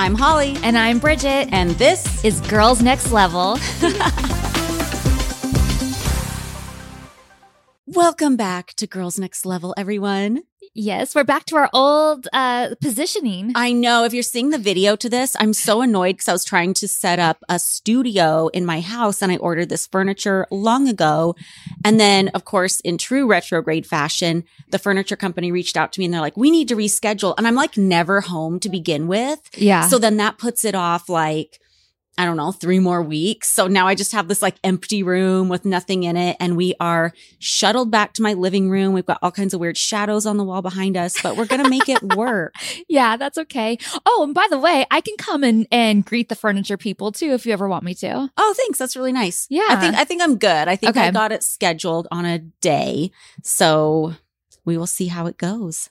I'm Holly. And I'm Bridget. And this is Girls Next Level. Welcome back to Girls Next Level, everyone. Yes, we're back to our old uh, positioning. I know. If you're seeing the video to this, I'm so annoyed because I was trying to set up a studio in my house and I ordered this furniture long ago. And then, of course, in true retrograde fashion, the furniture company reached out to me and they're like, we need to reschedule. And I'm like, never home to begin with. Yeah. So then that puts it off like, I don't know, three more weeks. So now I just have this like empty room with nothing in it. And we are shuttled back to my living room. We've got all kinds of weird shadows on the wall behind us, but we're going to make it work. yeah, that's okay. Oh, and by the way, I can come and, and greet the furniture people too if you ever want me to. Oh, thanks. That's really nice. Yeah. I think, I think I'm good. I think Okay. I got it scheduled on a day. So we will see how it goes.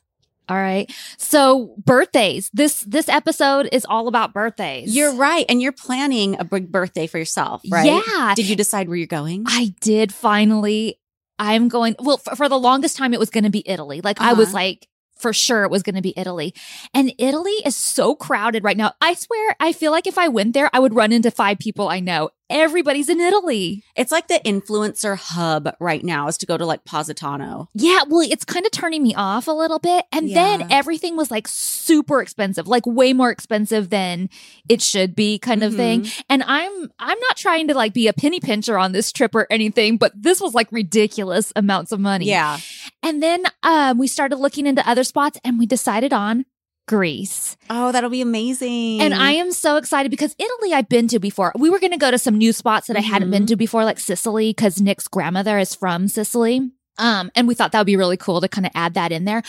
All right. So birthdays. This this episode is all about birthdays. You're right. And you're planning a big birthday for yourself, right? Yeah. Did you decide where you're going? I did finally. I'm going. Well, for, for the longest time, it was going to be Italy. Like I was Uh-huh. like, for sure, it was going to be Italy. And Italy is so crowded right now. I swear, I feel like if I went there, I would run into five people I know. Everybody's in Italy. It's like the influencer hub right now is to go to like Positano. Yeah, well, it's kind of turning me off a little bit. And then everything was like super expensive, like way more expensive than it should be kind of thing. And I'm I'm not trying to like be a penny pincher on this trip or anything, but this was like ridiculous amounts of money. Yeah. And then um we started looking into other spots and we decided on Greece. Oh, that'll be amazing. And I am so excited because Italy I've been to before. We were going to go to some new spots that I hadn't been Mhm. to before, like Sicily, because Nick's grandmother is from Sicily. Um, and we thought that would be really cool to kind of add that in there.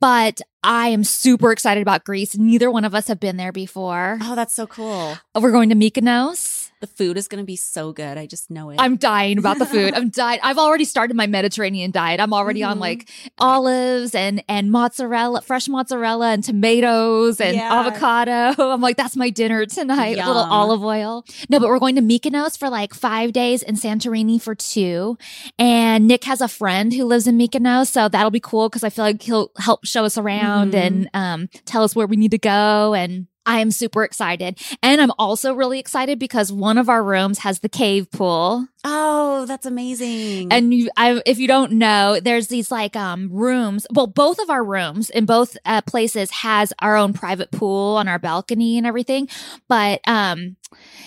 But I am super excited about Greece. Neither one of us have been there before. Oh, that's so cool. We're going to Mykonos. The food is going to be so good. I just know it. I'm dying about the food. I'm dying. I've already started my Mediterranean diet. I'm already on Mhm. like olives and and mozzarella, fresh mozzarella and tomatoes and Yeah. avocado. I'm like, that's my dinner tonight. A little olive oil. No, but we're going to Mykonos for like five days and Santorini for two. And Nick has a friend who lives in Mykonos, so that'll be cool because I feel like he'll help show us around Mhm. and um, tell us where we need to go and. I am super excited. And I'm also really excited because one of our rooms has the cave pool. Oh, that's amazing. And you, I, if you don't know, there's these like um rooms. Well, both of our rooms in both uh, places has our own private pool on our balcony and everything. But um,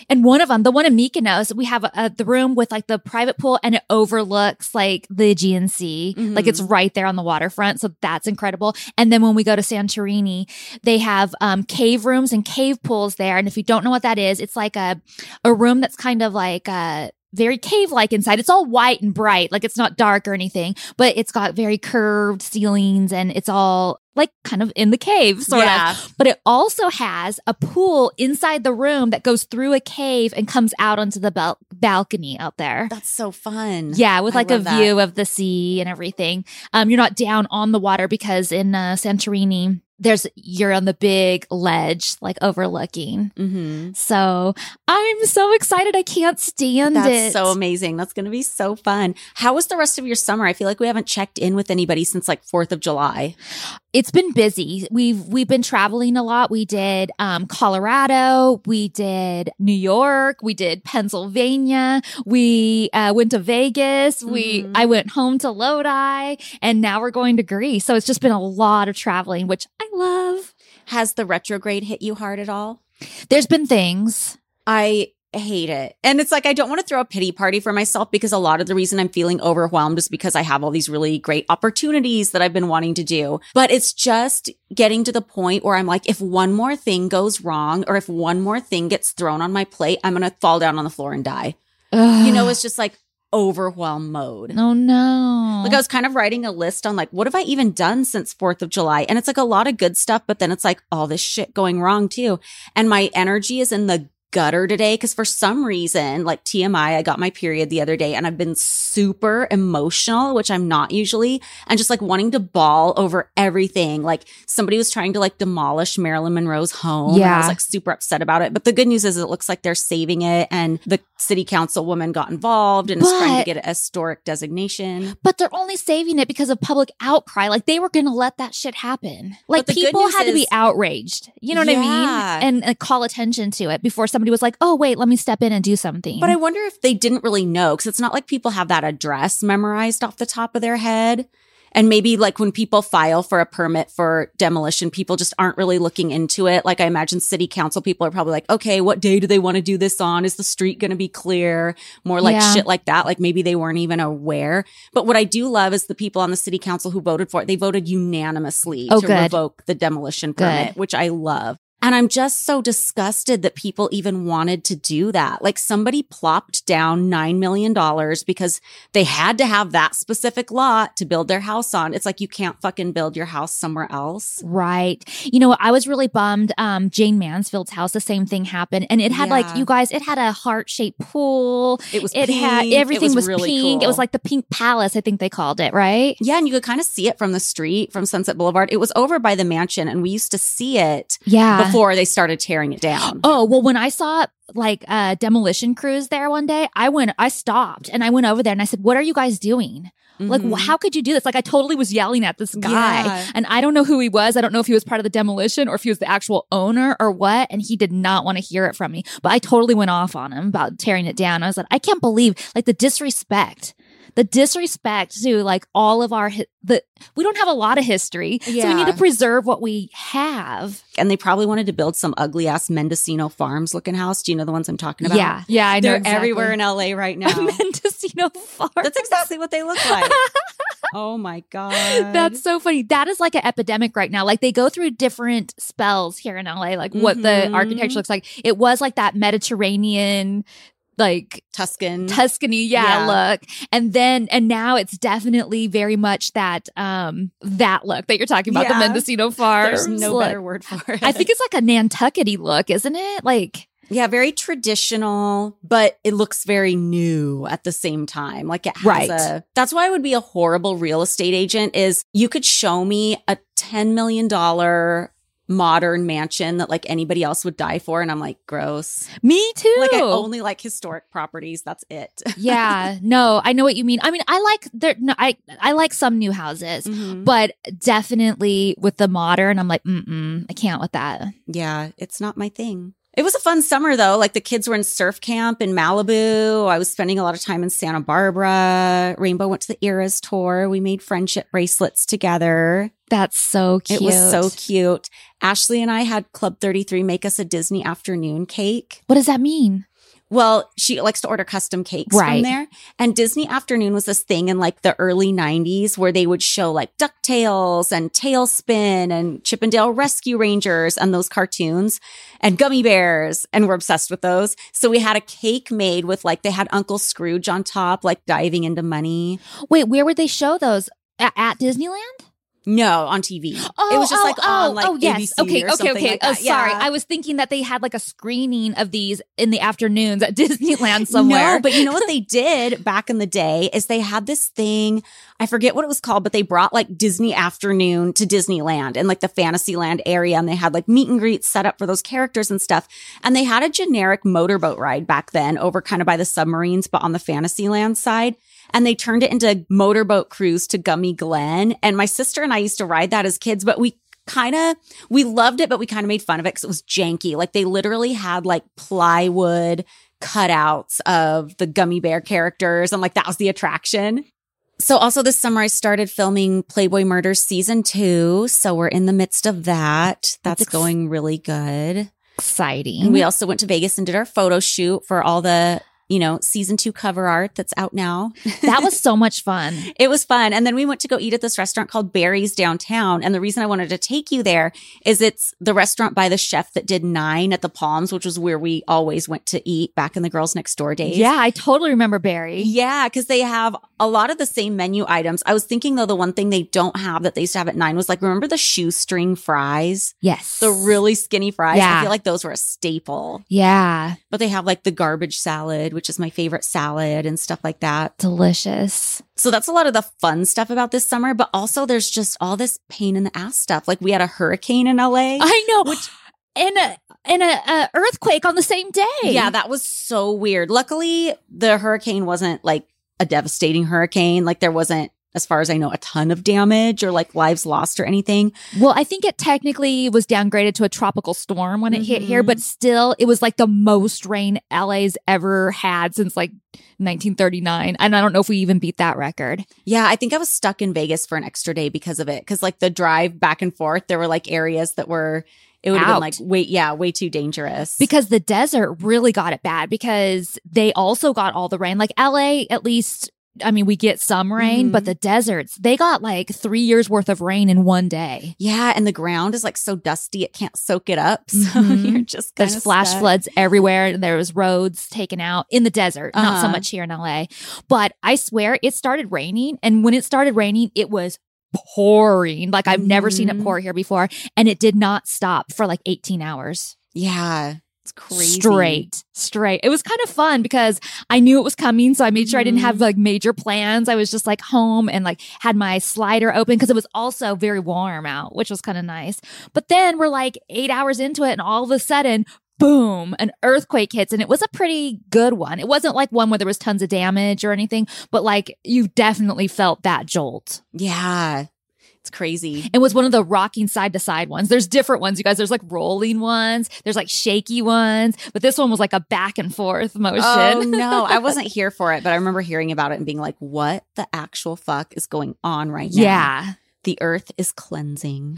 and one of them, the one in Mykonos, we have a, the room with like the private pool, and it overlooks like the Aegean Sea. Like it's right there on the waterfront, so that's incredible. And then when we go to Santorini, they have um cave rooms and cave pools there. And if you don't know what that is, it's like a a room that's kind of like uh very cave like inside. It's all white and bright, like it's not dark or anything, but it's got very curved ceilings and it's all like kind of in the cave, sort Yeah. of. But it also has a pool inside the room that goes through a cave and comes out onto the bal- balcony out there. that's so fun. Yeah, with like a that. view of the sea and everything. Um, you're not down on the water because in uh, Santorini, there's you're on the big ledge, like overlooking. Mm-hmm. So I'm so excited. I can't stand it. That's it. so amazing. That's going to be so fun. How was the rest of your summer? I feel like we haven't checked in with anybody since like 4th of July. It's been busy. We've we've been traveling a lot. We did um, Colorado, we did New York, we did Pennsylvania, we uh, went to Vegas, we Mhm. I went home to Lodi, and now we're going to Greece. So it's just been a lot of traveling, which I love. Has the retrograde hit you hard at all? There's been things. I hate it. And it's like, I don't want to throw a pity party for myself because a lot of the reason I'm feeling overwhelmed is because I have all these really great opportunities that I've been wanting to do. But it's just getting to the point where I'm like, if one more thing goes wrong or if one more thing gets thrown on my plate, I'm going to fall down on the floor and die. You know, it's just like, overwhelm mode. Oh no. Like I was kind of writing a list on like, what have I even done since 4th of July? And it's like a lot of good stuff, but then it's like all this shit going wrong too. And my energy is in the gutter today because for some reason, like TMI, I got my period the other day and I've been super emotional, which I'm not usually, and just like wanting to bawl over everything. Like somebody was trying to like demolish Marilyn Monroe's home. and I was like super upset about it. But the good news is it looks like they're saving it and the city council woman got involved and is trying to get a historic designation. but they're only saving it because of public outcry. Like they were going to let that shit happen. Like people had to be outraged. You know what Yeah. I mean? And, and call attention to it before somebody was like, "Oh, wait, let me step in and do something." But I wonder if they didn't really know because it's not like people have that address memorized off the top of their head. And maybe like when people file for a permit for demolition, people just aren't really looking into it. Like I imagine city council people are probably like, okay, what day do they want to do this on? Is the street going to be clear? More like Yeah. shit like that. Like maybe they weren't even aware. But what I do love is the people on the city council who voted for it, they voted unanimously Oh, to good. revoke the demolition permit, Good. which I love. And I'm just so disgusted that people even wanted to do that. Like somebody plopped down $9 million because they had to have that specific lot to build their house on. It's like you can't fucking build your house somewhere else. Right. You know, I was really bummed. Um, Jayne Mansfield's house, the same thing happened. And it had Yeah. like, you guys, it had a heart shaped pool. It was It had pink. It everything was, really pink. It was like the pink palace, I think they called it, right? Yeah, and you could kind of see it from the street from Sunset Boulevard. It was over by the mansion, and we used to see it Yeah. Before they started tearing it down. Oh, well, when I saw like uh demolition crews there one day, I went, I stopped and I went over there and I said, What are you guys doing? Like, Mhm. how could you do this? Like, I totally was yelling at this guy, Yeah. and I don't know who he was. I don't know if he was part of the demolition or if he was the actual owner or what. And he did not want to hear it from me. But I totally went off on him about tearing it down. I was like, I can't believe like the disrespect. The disrespect to like all of our hi- the we don't have a lot of history, so we need to preserve what we have. and they probably wanted to build some ugly ass Mendocino Farms looking house. Do you know the ones I'm talking about? Yeah, yeah, I know. They're exactly. everywhere in LA right now. Mendocino Farm. That's exactly what they look like. oh my God. That's so funny. That is like an epidemic right now. Like they go through different spells here in LA, like what the architecture mm-hmm. looks like. It was like that Mediterranean, like Tuscan. Tuscany, yeah, Yeah. look. And then and now it's definitely very much that um that look that you're talking about, the Yeah. Mendocino Farms. There's no look. better word for it. I think it's like a Nantuckety look, isn't it? Like yeah, very traditional, but it looks very new at the same time. Like it has Right. a. That's why I would be a horrible real estate agent. Is you could show me a ten million dollar modern mansion that like anybody else would die for, and I'm like, gross. me too. Like I only like historic properties. That's it. yeah, no, I know what you mean. I mean, I like there. No, I I like some new houses, Mhm. but definitely with the modern, I'm like, mm, I can't with that. Yeah, it's not my thing. It was a fun summer though. Like the kids were in surf camp in Malibu. I was spending a lot of time in Santa Barbara. Rainbow went to the Eras tour. We made friendship bracelets together. That's so cute. It was so cute. Ashley and I had Club 33 make us a Disney afternoon cake. What does that mean? Well, she likes to order custom cakes Right. from there. And Disney Afternoon was this thing in like the early 90s where they would show like DuckTales and TaleSpin and Chip 'n Dale Rescue Rangers and those cartoons and Gummi Bears. And we're obsessed with those. So we had a cake made with like, they had Uncle Scrooge on top, like diving into money. Wait, where would they show those? A- at Disneyland? No, on TV. Oh, it was just oh, like oh, on like oh, yes. ABC okay, okay, okay. like oh, sorry. Yeah. I was thinking that they had like a screening of these in the afternoons at Disneyland somewhere. No, but you know what they did back in the day is they had this thing. I forget what it was called, but they brought like Disney afternoon to Disneyland and like the Fantasyland area. And they had like meet and greets set up for those characters and stuff. And they had a generic motorboat ride back then over kind of by the submarines, but on the Fantasyland side. And they turned it into a motorboat cruise to Gummi Glen. And my sister and I used to ride that as kids, but we kind of we loved it but we kind of made fun of it because it was janky like they literally had like plywood cutouts of the gummy bear characters and like that was the attraction so also this summer i started filming playboy murders season two so we're in the midst of that that's, That's going really good exciting. and we also went to vegas and did our photo shoot for all the you know, season two cover art that's out now. That was so much fun. It was fun. And then we went to go eat at this restaurant called Barry's downtown. And the reason I wanted to take you there is it's the restaurant by the chef that did Nine at the Palms, which was where we always went to eat back in the Girls Next Door days. Yeah, I totally remember Barry. Yeah, because they have a lot of the same menu items. I was thinking though, the one thing they don't have that they used to have at Nine was like, remember the shoestring fries? Yes. The really skinny fries. Yeah. I feel like those were a staple. Yeah, But they have like the garbage salad, which is my favorite salad and stuff like that. delicious. So that's a lot of the fun stuff about this summer. But also there's just all this pain in the ass stuff. Like we had a hurricane in LA. I know. and a and a, a earthquake on the same day. Yeah, that was so weird. Luckily, the hurricane wasn't like a devastating hurricane. Like there wasn't, as far as I know, a ton of damage or like lives lost or anything. Well, I think it technically was downgraded to a tropical storm when it hit here, but mm-hmm. still, it was like the most rain LA's ever had since like 1939. And I don't know if we even beat that record. Yeah, I think I was stuck in Vegas for an extra day because of it. Cause like the drive back and forth, there were like areas that were, it would have been like, wait, yeah, way too dangerous. Because the desert really got it bad because they also got all the rain. Like LA, at least, I mean, we get some rain, Mhm. but the deserts, they got like three years worth of rain in one day. yeah, and the ground is like so dusty, it can't soak it up. So Mhm. you're just There's flash floods everywhere. and There was roads taken out in the desert, not so Uh-huh. much here in LA. But I swear it started raining. And when it started raining, it was pouring. Like I've never seen it Mhm. pour here before. And it did not stop for like 18 hours. Yeah, it's crazy. Straight, straight. It was kind of fun because I knew it was coming. So I made sure I didn't have like major plans. I was just like home and like had my slider open because it was also very warm out, which was kind of nice. But then we're like eight hours into it and all of a sudden, boom, an earthquake hits. And it was a pretty good one. It wasn't like one where there was tons of damage or anything, but like you definitely felt that jolt. Yeah, it's crazy. It was one of the rocking side to side ones. There's different ones, you guys. There's like rolling ones, there's like shaky ones, but this one was like a back and forth motion. Oh no, I wasn't here for it, but I remember hearing about it and being like, "What the actual fuck is going on right now?" yeah. The earth is cleansing.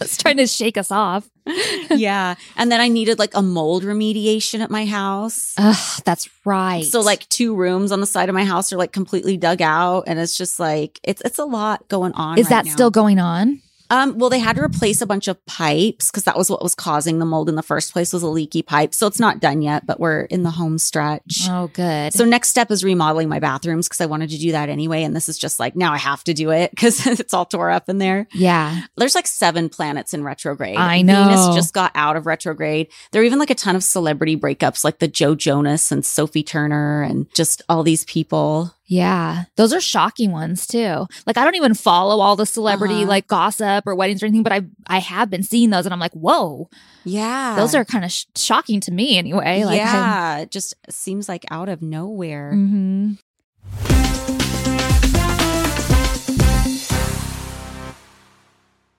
it's trying to shake us off. yeah, and then I needed like a mold remediation at my house. Ugh, that's right. So like two rooms on the side of my house are like completely dug out, and it's just like it's it's a lot going on. is right that now. still going on? Um, well, they had to replace a bunch of pipes because that was what was causing the mold in the first place was a leaky pipe. So it's not done yet, but we're in the home stretch. Oh, good. So next step is remodeling my bathrooms because I wanted to do that anyway. And this is just like now I have to do it because it's all tore up in there. yeah. There's like seven planets in retrograde. I know. Venus just got out of retrograde. There are even like a ton of celebrity breakups, like the Joe Jonas and Sophie Turner and just all these people. Yeah. Those are shocking ones too. Like I don't even follow all the celebrity Uh-huh. like gossip or weddings or anything, but I I have been seeing those and I'm like, whoa, Yeah. those are kind of sh- shocking to me anyway. Like, yeah. It just seems like out of nowhere. hmm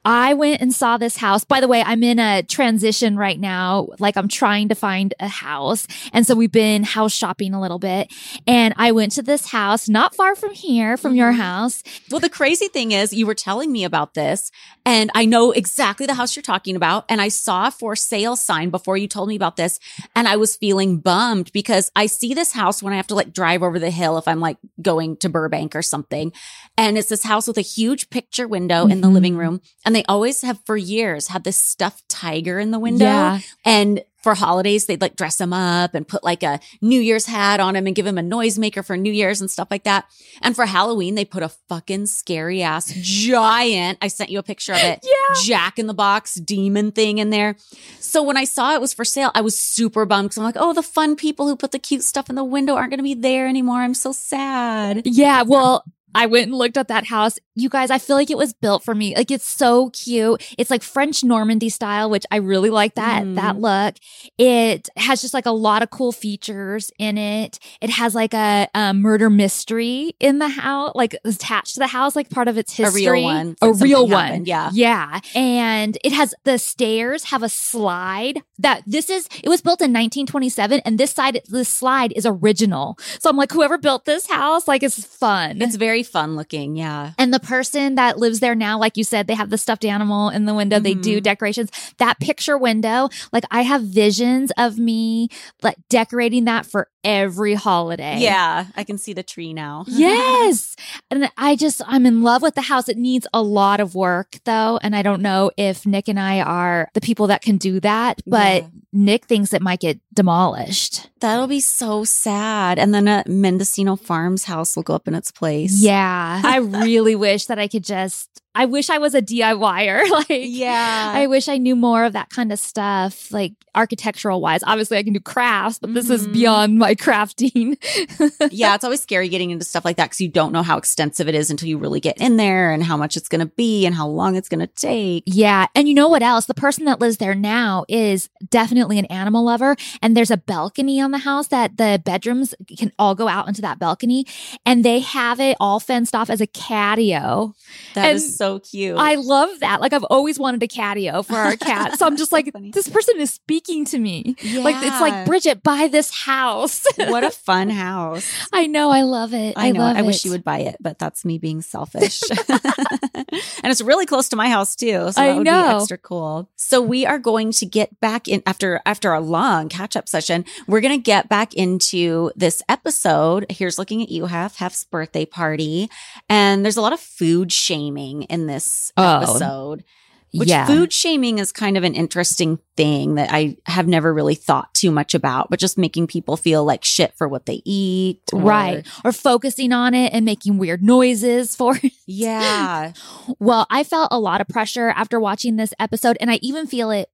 I went and saw this house. By the way, I'm in a transition right now. Like I'm trying to find a house. And so we've been house shopping a little bit. And I went to this house not far from here, from your Mhm. house. Well, the crazy thing is, you were telling me about this, and I know exactly the house you're talking about. And I saw a for sale sign before you told me about this, and I was feeling bummed because I see this house when I have to like drive over the hill if I'm like going to Burbank or something. And it's this house with a huge picture window in the Mhm. living room. And they always have for years had this stuffed tiger in the window. Yeah. And for holidays, they'd like dress him up and put like a New Year's hat on him and give him a noisemaker for New Year's and stuff like that. And for Halloween, they put a fucking scary ass giant, I sent you a picture of it, Yeah. Jack in the Box demon thing in there. So when I saw it was for sale, I was super bummed because I'm like, oh, the fun people who put the cute stuff in the window aren't going to be there anymore. I'm so sad. Yeah, well, I went and looked at that house. You guys, I feel like it was built for me. Like it's so cute. It's like French Normandy style, which I really like that Mhm. that look. It has just like a lot of cool features in it. It has like a, a murder mystery in the house, like attached to the house, like part of its history. A real one. A real one. yeah. Yeah. And it has the stairs have a slide that this is, it was built in 1927 and this side, this slide is original. So I'm like, whoever built this house, like it's fun. It's very very fun looking. Yeah. And the person that lives there now, like you said, they have the stuffed animal in the window. They do Mhm. decorations. That picture window, like I have visions of me like decorating that for every holiday. Yeah. I can see the tree now. yes. And I just, I'm in love with the house. It needs a lot of work though. And I don't know if Nick and I are the people that can do that, but Yeah. Nick thinks it might get demolished. That'll be so sad. And then a Mendocino Farms house will go up in its place. Yeah. I really wish that I could just, I wish I was a DIYer. like, Yeah. I wish I knew more of that kind of stuff, like architectural wise. Obviously, I can do crafts, but this is Mhm. beyond my crafting. yeah, it's always scary getting into stuff like that because you don't know how extensive it is until you really get in there and how much it's going to be and how long it's going to take. Yeah. And you know what else? The person that lives there now is definitely an animal lover. And there's a balcony on the house that the bedrooms can all go out into that balcony. And they have it all fenced off as a catio. That is And so cute. I love that. Like I've always wanted a catio for our cat. So I'm just like, Funny. this person is speaking to me. Like it's like, Bridget, buy this house. what a fun house. I know. I love it. I, I know. I wish you would buy it, but that's me being selfish. and it's really close to my house too, so I would know. be extra cool. So we are going to get back in after after a long catch up session. We're going to get back into this episode. Here's looking at you, half Hef's birthday party, and there's a lot of food shaming in this Oh. episode. Which yeah. food shaming is kind of an interesting thing that I have never really thought too much about, but just making people feel like shit for what they eat. or- Right. Or focusing on it and making weird noises for it. Yeah. Well, I felt a lot of pressure after watching this episode, and I even feel it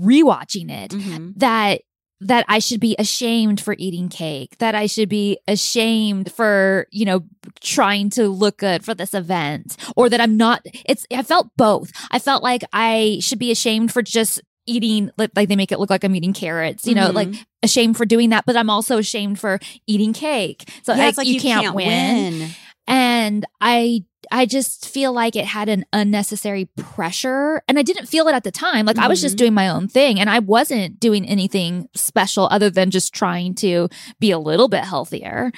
rewatching it Mhm. that that I should be ashamed for eating cake, that I should be ashamed for, you know, trying to look good for this event, or that I'm not it's I felt both. I felt like I should be ashamed for just eating like, like they make it look like I'm eating carrots, you know, Mhm. like ashamed for doing that, but I'm also ashamed for eating cake. So yeah, like, it's like you, can't, win win. and i i just feel like it had an unnecessary pressure and i didn't feel it at the time. Like i was just Mhm. doing my own thing and i wasn't doing anything special other than just trying to be a little bit healthier.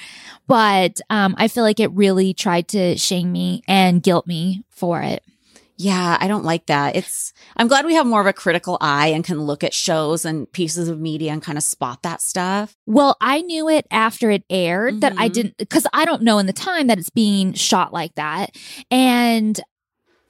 But um i feel like it really tried to shame me and guilt me for it Yeah, I don't like that. It's I'm glad we have more of a critical eye and can look at shows and pieces of media and kind of spot that stuff. Well, I knew it after it aired that I Mhm. didn't because I don't know in the time that it's being shot like that, and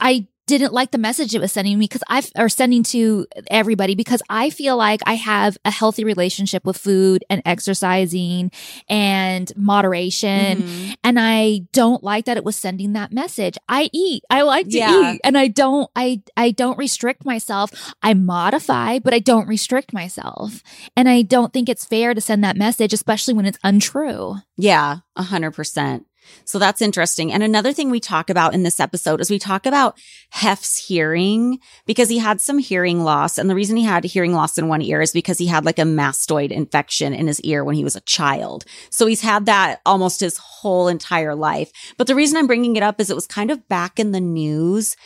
I didn't like the message it was sending me because I or sending to everybody because I feel like I have a healthy relationship with food and exercising and moderation. Mhm. And I don't like that it was sending that message. I eat. I like to Yeah. eat. And I don't I I don't restrict myself. I modify, but I don't restrict myself. And I don't think it's fair to send that message, especially when it's untrue. Yeah, a hundred percent. So that's interesting. And another thing we talk about in this episode is we talk about Hef's hearing because he had some hearing loss. And the reason he had hearing loss in one ear is because he had like a mastoid infection in his ear when he was a child. So he's had that almost his whole entire life. But the reason I'm bringing it up is it was kind of back in the news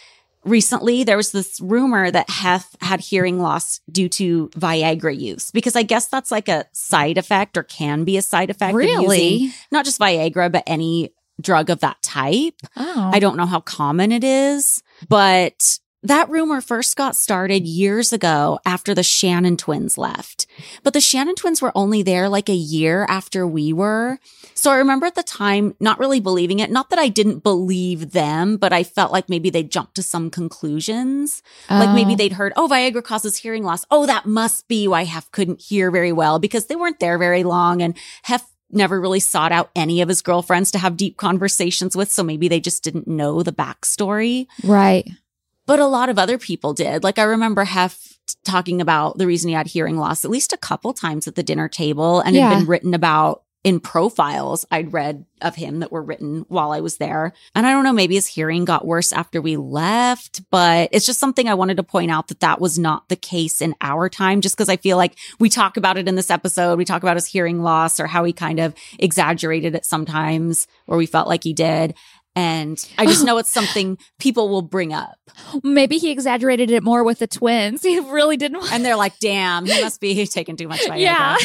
recently there was this rumor that Hef had hearing loss due to Viagra use because I guess that's like a side effect or can be a side effect. of using not just Viagra, but any drug of that type. Oh. I don't know how common it is, but that rumor first got started years ago after the Shannon twins left. But the Shannon twins were only there like a year after we were. So I remember at the time not really believing it. Not that I didn't believe them, but I felt like maybe they jumped to some conclusions. Like maybe Oh. they'd heard, oh, Viagra causes hearing loss. Oh, that must be why Hef couldn't hear very well because they weren't there very long. And Hef never really sought out any of his girlfriends to have deep conversations with. So maybe they just didn't know the backstory. Right. But a lot of other people did. Like I remember Hef talking about the reason he had hearing loss at least a couple times at the dinner table and Yeah. had been written about in profiles I'd read of him that were written while I was there. And I don't know, maybe his hearing got worse after we left, but it's just something I wanted to point out that that was not the case in our time, just because I feel like we talk about it in this episode. We talk about his hearing loss or how he kind of exaggerated it sometimes, or we felt like he did. And I just know it's something people will bring up. Maybe he exaggerated it more with the twins. He really didn't. Want- And they're like, damn, he must be taking too much Viagra. yeah.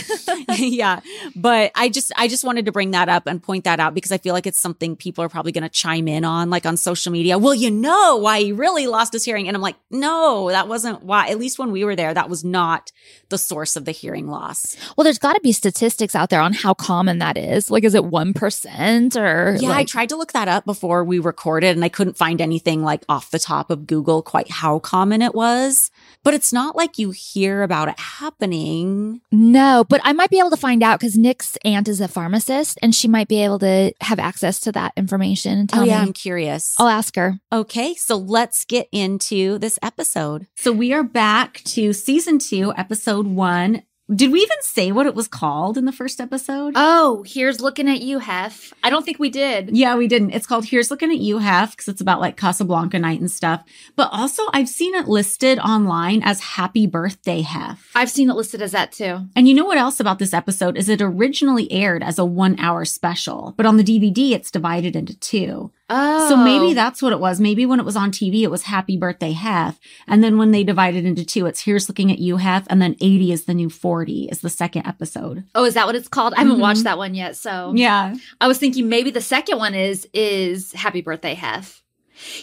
yeah. But I just I just wanted to bring that up and point that out because I feel like it's something people are probably gonna chime in on, like on social media. Well, you know why he really lost his hearing. And I'm like, no, that wasn't why. At least when we were there, that was not the source of the hearing loss. well, there's got to be statistics out there on how common that is. Like, is it 1% or? Yeah, I tried to look that up before we recorded and I couldn't find anything like off the top of Google quite how common it was. But it's not like you hear about it happening. No, but I might be able to find out because Nick's aunt is a pharmacist and she might be able to have access to that information and oh, tell oh, yeah, me. I'm curious. I'll ask her. Okay, so let's get into this episode. So we are back to season two, episode one. Did we even say what it was called in the first episode? Oh, here's looking at you, Hef. I don't think we did. yeah, we didn't. It's called Here's Looking at You, Hef, because it's about like Casablanca night and stuff. But also, I've seen it listed online as Happy Birthday, Hef. I've seen it listed as that too. And you know what else about this episode is it originally aired as a one hour special, but on the DVD, it's divided into two. Oh. So maybe that's what it was. Maybe when it was on TV, it was Happy Birthday Hef. And then when they divided into two, it's Here's Looking at You Hef. And then 80 is the new 40 is the second episode. Oh, is that what it's called? I haven't Mhm. watched that one yet. So Yeah. I was thinking maybe the second one is is Happy Birthday Hef.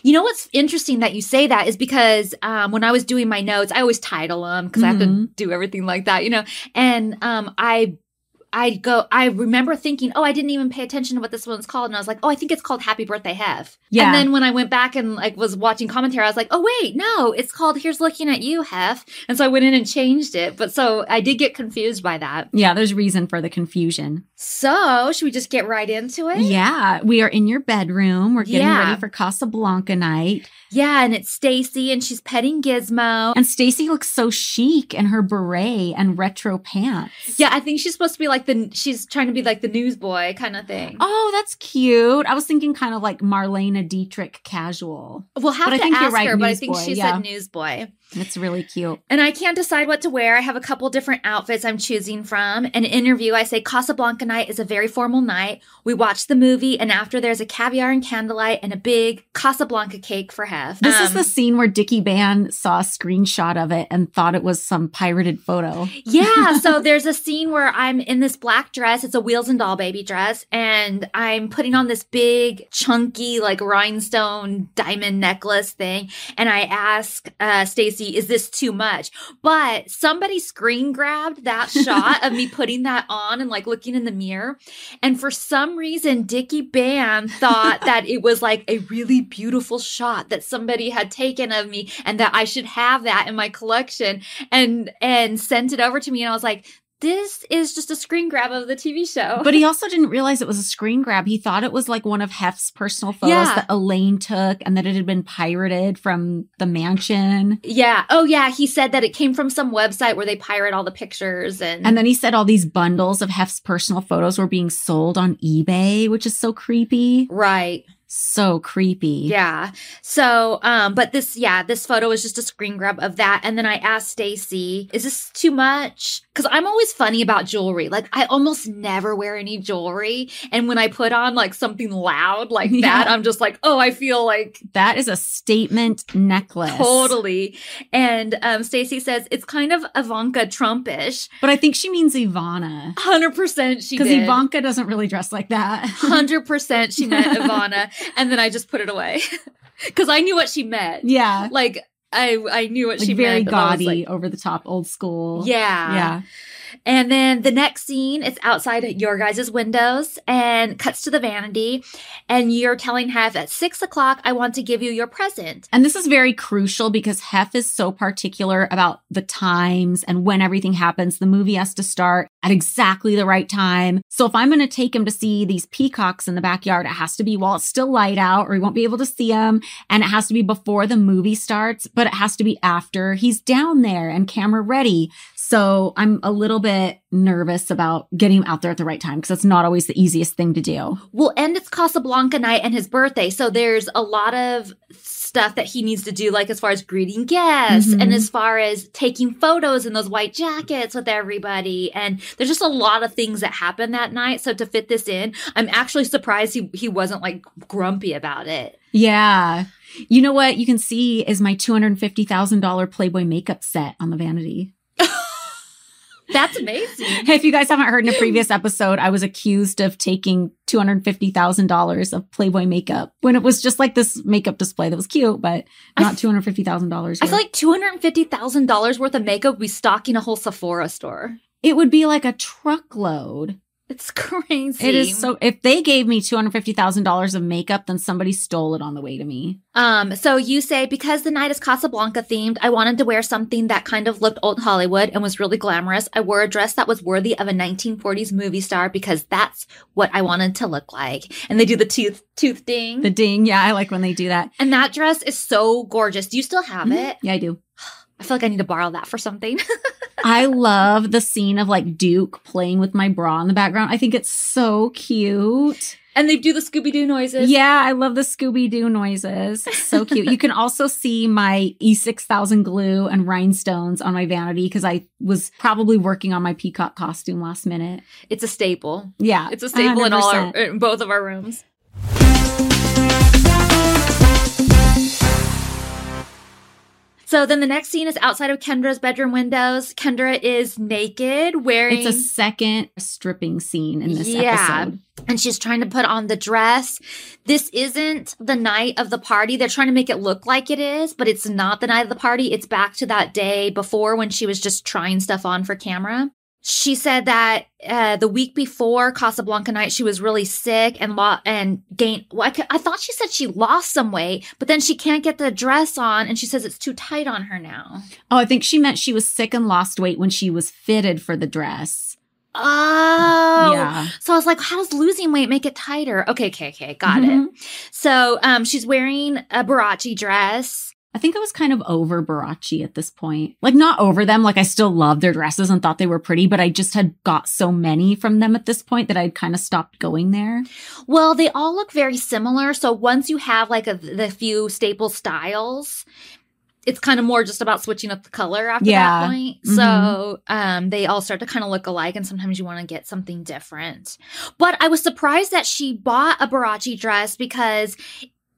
You know what's interesting that you say that is because um, when I was doing my notes, I always title them because I have to Mhm. do everything like that, you know. And um, I I go I remember thinking, oh, I didn't even pay attention to what this one's called, and I was like, oh, I think it's called Happy Birthday Hef. Yeah. And then when I went back and like was watching commentary, I was like, oh wait, no, it's called Here's Looking at You Hef. And so I went in and changed it. But so I did get confused by that. Yeah, there's reason for the confusion. So should we just get right into it? Yeah, we are in your bedroom. We're getting Yeah. ready for Casablanca night. Yeah, and it's Stacy and she's petting Gizmo. And Stacy looks so chic in her beret and retro pants. yeah, I think she's supposed to be like the she's trying to be like the newsboy kind of thing. Oh, that's cute. I was thinking kind of like Marlene Dietrich casual. we'll have but I to think you're ask right, her, but I think she yeah. said newsboy. It's really cute. And I can't decide what to wear. I have a couple different outfits I'm choosing from. An interview, I say Casablanca night is a very formal night. We watch the movie, and after there's a caviar and candlelight and a big Casablanca cake for Hef. This is Um, the scene where Dickie Ban saw a screenshot of it and thought it was some pirated photo. Yeah, so there's a scene where I'm in this black dress. It's a Wheels and Dollbaby dress, and I'm putting on this big, chunky, like rhinestone diamond necklace thing. And I ask uh, Stacy, "Is this too much?" But somebody screen grabbed that shot of me putting that on and like looking in the mirror, and for some reason, Dickie Ban thought that it was like a really beautiful shot that somebody had taken of me, and that I should have that in my collection and and sent it over to me and I was like this is just a screen grab of the TV show. But he also didn't realize it was a screen grab. He thought it was like one of Hef's personal photos Yeah. that Elayne took and that it had been pirated from the mansion. yeah. Oh yeah, he said that it came from some website where they pirate all the pictures and And then he said all these bundles of Hef's personal photos were being sold on eBay, which is so creepy. right. So creepy. Yeah. So, um, but this, yeah, this photo is just a screen grab of that. And then I asked Stacy, is this too much? Cause I'm always funny about jewelry. Like I almost never wear any jewelry. And when I put on like something loud like Yeah. that, I'm just like, oh, I feel like That is a statement necklace. totally. And, um, Stacy says it's kind of Ivanka Trumpish. But I think she means Ivana. Hundred percent she Because did. Ivanka doesn't really dress like that. Hundred percent she meant Ivana. And then I just put it away. Cause I knew what she meant. yeah. Like I I knew what Like she very meant. was gaudy, like, over the top, old school. yeah. Yeah. And then the next scene is outside your guys' windows and cuts to the vanity. And you're telling Hef at six o'clock, I want to give you your present. And this is very crucial because Hef is so particular about the times and when everything happens. The movie has to start at exactly the right time. So if I'm going to take him to see these peacocks in the backyard, it has to be while it's still light out or he won't be able to see them. And it has to be before the movie starts, but it has to be after he's down there and camera ready. So I'm a little bit nervous about getting him out there at the right time because it's not always the easiest thing to do. Well, and it's Casablanca night and his birthday. So there's a lot of stuff that he needs to do, like as far as greeting guests Mhm. and as far as taking photos in those white jackets with everybody. And there's just a lot of things that happen that night. So to fit this in, I'm actually surprised he, he wasn't like grumpy about it. Yeah. You know what you can see is my $250,000 Playboy makeup set on the vanity. That's amazing. If you guys haven't heard in a previous episode, I was accused of taking $250,000 of Playboy makeup when it was just like this makeup display that was cute, but not $250,000. I feel like $250,000 worth of makeup would be stocking a whole Sephora store. it would be like a truckload. It's crazy. It is so, if they gave me $250,000 of makeup, then somebody stole it on the way to me. Um, so you say because the night is Casablanca themed, I wanted to wear something that kind of looked old Hollywood and was really glamorous. I wore a dress that was worthy of a 1940s movie star because that's what I wanted to look like. And they do the tooth tooth ding. The ding. Yeah, I like when they do that. and that dress is so gorgeous. Do you still have Mhm. it? Yeah, I do. I feel like I need to borrow that for something. I love the scene of like Duke playing with my bra in the background. I think it's so cute. and they do the Scooby Doo noises. Yeah, I love the Scooby Doo noises. So cute. you can also see my E6000 glue and rhinestones on my vanity because I was probably working on my peacock costume last minute. It's a staple. Yeah. It's a staple in all our in both of our rooms. So then the next scene is outside of Kendra's bedroom windows. Kendra is naked, wearing It's a second stripping scene in this Yeah. episode. and she's trying to put on the dress. This isn't the night of the party. They're trying to make it look like it is, but it's not the night of the party. It's back to that day before when she was just trying stuff on for camera. She said that uh, the week before Casablanca night, she was really sick and lo- and gained. Well, I, c- I thought she said she lost some weight, but then she can't get the dress on, and she says it's too tight on her now. Oh, I think she meant she was sick and lost weight when she was fitted for the dress. Oh, Yeah. So I was like, how does losing weight make it tighter? Okay, okay, okay. Got Mhm. it. So um she's wearing a Barachi dress. I think I was kind of over Barachi at this point. Like, not over them. Like, I still loved their dresses and thought they were pretty, but I just had got so many from them at this point that I'd kind of stopped going there. Well, they all look very similar. So once you have like a, the few staple styles, it's kind of more just about switching up the color after Yeah. that point. Mhm. So um they all start to kind of look alike and sometimes you want to get something different. But I was surprised that she bought a Barachi dress because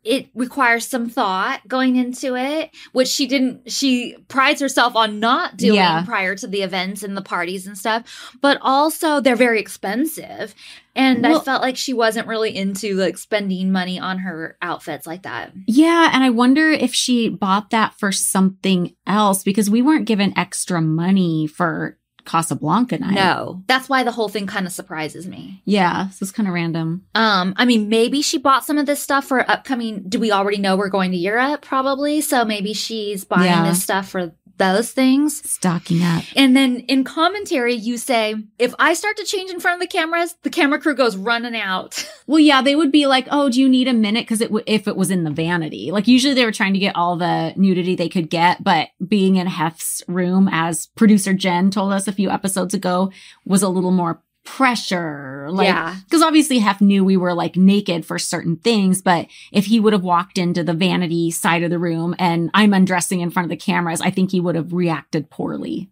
it requires some thought going into it, which she didn't, she prides herself on not doing Yeah. prior to the events and the parties and stuff. But also, they're very expensive. And I felt like she wasn't really into like spending money on her outfits like that. Yeah. And I wonder if she bought that for something else because we weren't given extra money for Casablanca night. No, that's why the whole thing kind of surprises me. Yeah. So it's kind of random. Um, I mean, maybe she bought some of this stuff for upcoming. Do we already know we're going to Europe? Probably. So maybe she's buying Yeah. this stuff for those things. Stocking up. And then in commentary, you say, if I start to change in front of the cameras, the camera crew goes running out. Well, yeah, they would be like, "Oh, do you need a minute?" Because it w- if it was in the vanity, like usually they were trying to get all the nudity they could get, but being in Hef's room, as producer Jen told us a few episodes ago, was a little more pressure. Like, Yeah. because obviously Hef knew we were like naked for certain things, but if he would have walked into the vanity side of the room and I'm undressing in front of the cameras, I think he would have reacted poorly.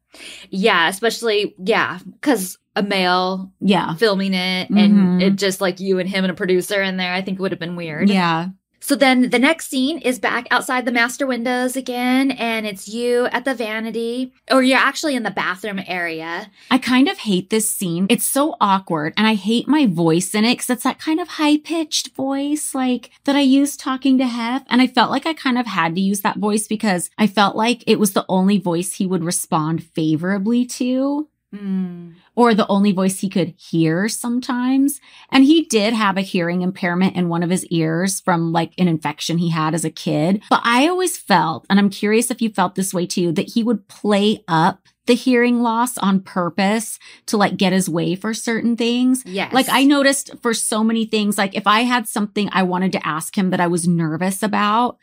yeah, especially, yeah, because a male Yeah. filming it and mm-hmm. it just like you and him and a producer in there, I think it would have been weird. Yeah. So then the next scene is back outside the master windows again, and it's you at the vanity, or you're actually in the bathroom area. I kind of hate this scene. It's so awkward and I hate my voice in it because it's that kind of high pitched voice like that I use talking to Hef. And I felt like I kind of had to use that voice because I felt like it was the only voice he would respond favorably to Mm. or the only voice he could hear sometimes. And he did have a hearing impairment in one of his ears from like an infection he had as a kid. But I always felt, and I'm curious if you felt this way too, that he would play up the hearing loss on purpose to like get his way for certain things. Yes. Like I noticed for so many things, like if I had something I wanted to ask him that I was nervous about,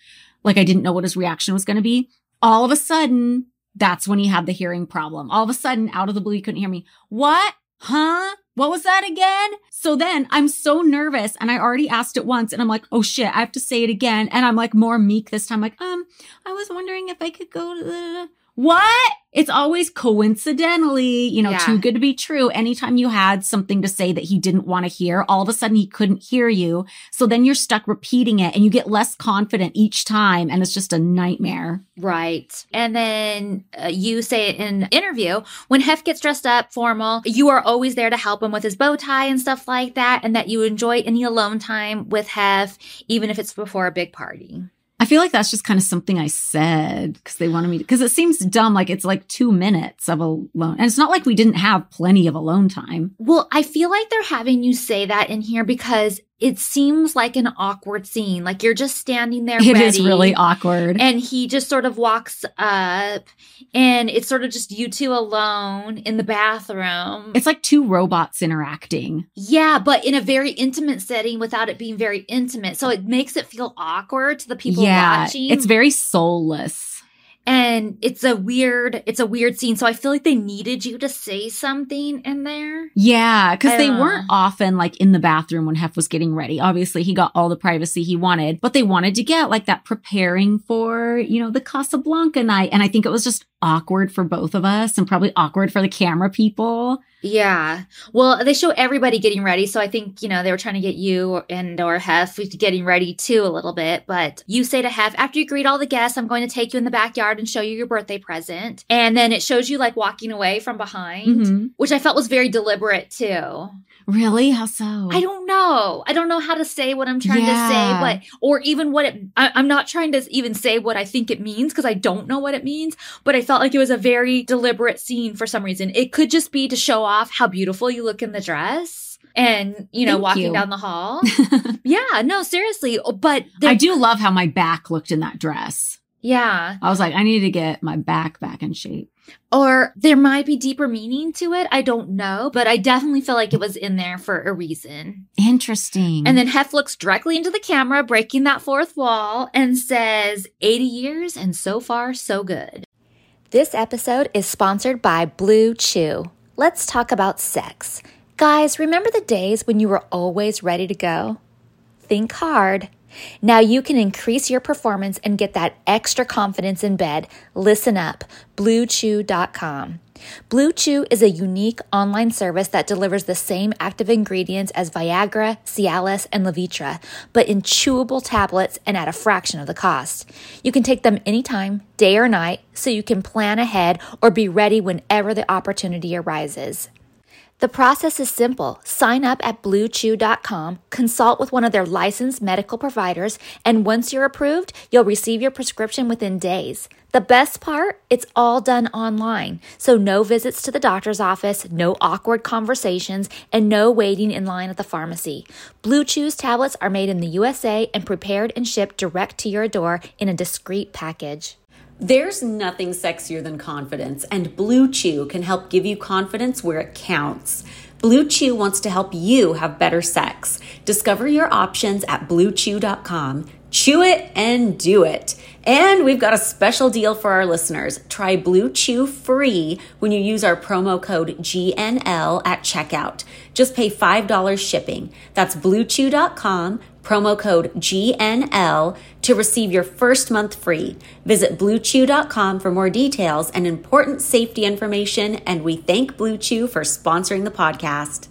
like I didn't know what his reaction was going to be, all of a sudden, that's when he had the hearing problem. All of a sudden, out of the blue, he couldn't hear me. What? Huh? what was that again? So then I'm so nervous and I already asked it once and I'm like, oh shit, I have to say it again. And I'm like more meek this time, like, um, I was wondering if I could go to the what? It's always coincidentally, you know, Yeah. too good to be true. Anytime you had something to say that he didn't want to hear, all of a sudden he couldn't hear you. So then you're stuck repeating it and you get less confident each time. And it's just a nightmare. Right. And then uh, you say it in interview when Hef gets dressed up formal, you are always there to help him with his bow tie and stuff like that, and that you enjoy any alone time with Hef, even if it's before a big party. I feel like that's just kind of something I said because they wanted me to, because it seems dumb. Like it's like two minutes of alone. And it's not like we didn't have plenty of alone time. Well, I feel like they're having you say that in here because it seems like an awkward scene. Like you're just standing there. It ready, is really awkward. And he just sort of walks up, and it's sort of just you two alone in the bathroom. it's like two robots interacting. Yeah, but in a very intimate setting without it being very intimate. So it makes it feel awkward to the people yeah, watching. it's very soulless. And it's a weird it's a weird scene. So I feel like they needed you to say something in there. Yeah, because they weren't often like in the bathroom when Hef was getting ready. Obviously, he got all the privacy he wanted, but they wanted to get like that preparing for, you know, the Casablanca night. And I think it was just awkward for both of us and probably awkward for the camera people. Yeah. Well, they show everybody getting ready. So I think, you know, they were trying to get you and or Hef getting ready too a little bit. But you say to Hef, after you greet all the guests, I'm going to take you in the backyard and show you your birthday present. And then it shows you like walking away from behind, Mhm. which I felt was very deliberate too. Really? How so? I don't know. I don't know how to say what I'm trying Yeah. to say, but or even what it. I, I'm not trying to even say what I think it means because I don't know what it means. But I felt like it was a very deliberate scene for some reason. It could just be to show off how beautiful you look in the dress, and you know, Thank walking you. down the hall. yeah, no, seriously. But I do love how my back looked in that dress. Yeah, I was like, I need to get my back back in shape. or there might be deeper meaning to it. I don't know, but I definitely feel like it was in there for a reason. Interesting. And then Hef looks directly into the camera, breaking that fourth wall, and says, 80 years and so far, so good. This episode is sponsored by BlueChew. Let's talk about sex. Guys, remember the days when you were always ready to go? Think hard. Now you can increase your performance and get that extra confidence in bed. Listen up BlueChew.com. BlueChew is a unique online service that delivers the same active ingredients as Viagra, Cialis, and Levitra, but in chewable tablets and at a fraction of the cost. You can take them anytime, day or night, so you can plan ahead or be ready whenever the opportunity arises. The process is simple. Sign up at bluechew.com, consult with one of their licensed medical providers, and once you're approved, you'll receive your prescription within days. The best part? It's all done online. So no visits to the doctor's office, no awkward conversations, and no waiting in line at the pharmacy. BlueChew's tablets are made in the USA and prepared and shipped direct to your door in a discreet package. There's nothing sexier than confidence, and BlueChew can help give you confidence where it counts. BlueChew wants to help you have better sex. Discover your options at bluechew.com. Chew it and do it. And we've got a special deal for our listeners. Try BlueChew free when you use our promo code GNL at checkout. Just pay $5 shipping. That's bluechew.com, promo code GNL to receive your first month free. Visit bluechew.com for more details and important safety information. And we thank BlueChew for sponsoring the podcast.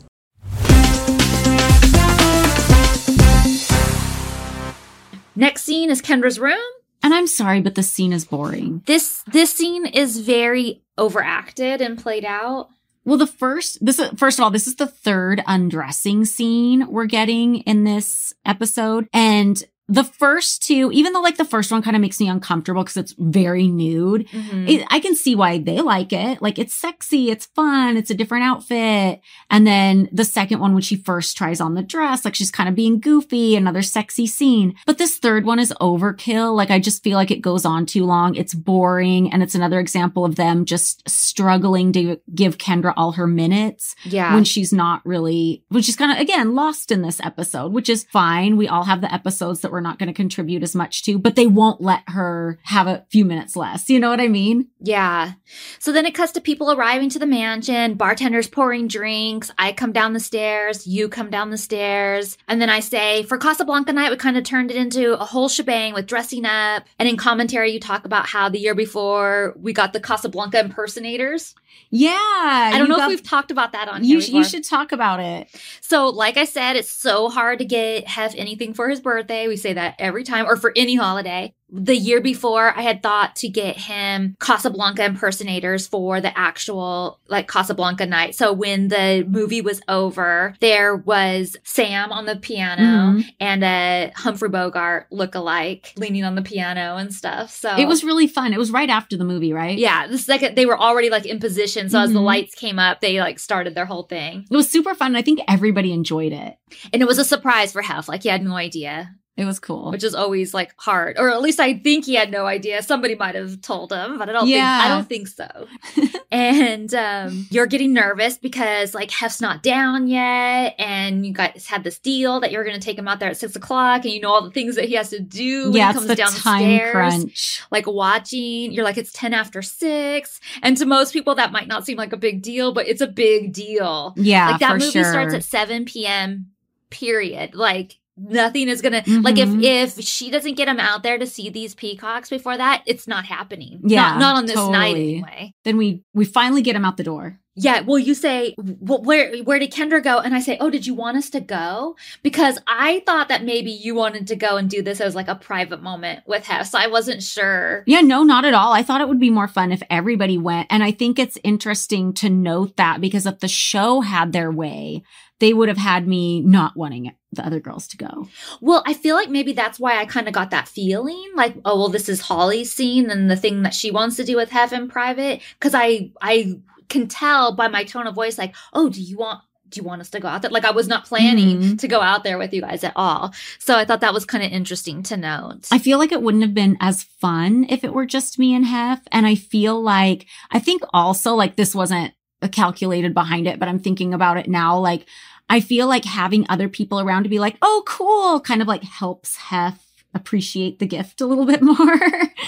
Next scene is Kendra's room. and I'm sorry, but the scene is boring. This this scene is very overacted and played out. Well, the first, this is, first of all, this is the third undressing scene we're getting in this episode. And the first two, even though like the first one kind of makes me uncomfortable because it's very nude, mm-hmm. it, I can see why they like it. Like it's sexy, it's fun, it's a different outfit. And then the second one, when she first tries on the dress, like she's kind of being goofy, another sexy scene. But this third one is overkill. Like I just feel like it goes on too long. It's boring. And it's another example of them just struggling to give Kendra all her minutes yeah. when she's not really, when she's kind of, again, lost in this episode, which is fine. We all have the episodes that we're we're not going to contribute as much to, but they won't let her have a few minutes less. You know what I mean? Yeah. So then it cuts to people arriving to the mansion, bartenders pouring drinks. I come down the stairs, you come down the stairs. And then I say, for Casablanca night, we kind of turned it into a whole shebang with dressing up. And in commentary, you talk about how the year before we got the Casablanca impersonators. Yeah. I don't know got- if we've talked about that on you, you should talk about it. So, like I said, it's so hard to get Hef anything for his birthday. We say that every time, or for any holiday. The year before, I had thought to get him Casablanca impersonators for the actual like Casablanca night. So when the movie was over, there was Sam on the piano Mhm. and a Humphrey Bogart look-alike leaning on the piano and stuff. So It was really fun. It was right after the movie, right? yeah, the second they were already like in position. So as the Mhm. lights came up, they like started their whole thing. It was super fun. I think everybody enjoyed it. And it was a surprise for Hef. Like he had no idea, It was cool. which is always like hard. Or at least I think he had no idea. Somebody might have told him, but I don't Yeah. think I don't think so. and um, you're getting nervous because like Hef's not down yet, and you guys had this deal that you're going to take him out there at six o'clock, and you know all the things that he has to do when yeah, he comes the down time the stairs. crunch. Like watching, you're like it's ten after six, and to most people that might not seem like a big deal, but it's a big deal. Yeah, like that movie sure. starts at 7 p.m period like nothing is gonna like if Mhm. if she doesn't get him out there to see these peacocks before that it's not happening Yeah, not, not on this night totally. anyway then we we finally get him out the door. yeah well you say "Wh- where where did kendra go and i say oh did you want us to go because i thought that maybe you wanted to go and do this as like a private moment with hef so i wasn't sure Yeah, no, not at all. I thought it would be more fun if everybody went. And I think it's interesting to note that because if the show had their way, they would have had me not wanting the other girls to go. Well, I feel like maybe that's why I kind of got that feeling like, oh, well, this is Holly's scene and the thing that she wants to do with Hef in private. Cause I, I can tell by my tone of voice, like, oh, do you want, do you want us to go out there? Like I was not planning Mhm. to go out there with you guys at all. So I thought that was kind of interesting to note. I feel like it wouldn't have been as fun if it were just me and Hef. And I feel like, I think also like this wasn't a calculated behind it, but I'm thinking about it now. Like, I feel like having other people around to be like, oh, cool, kind of like helps Hef appreciate the gift a little bit more.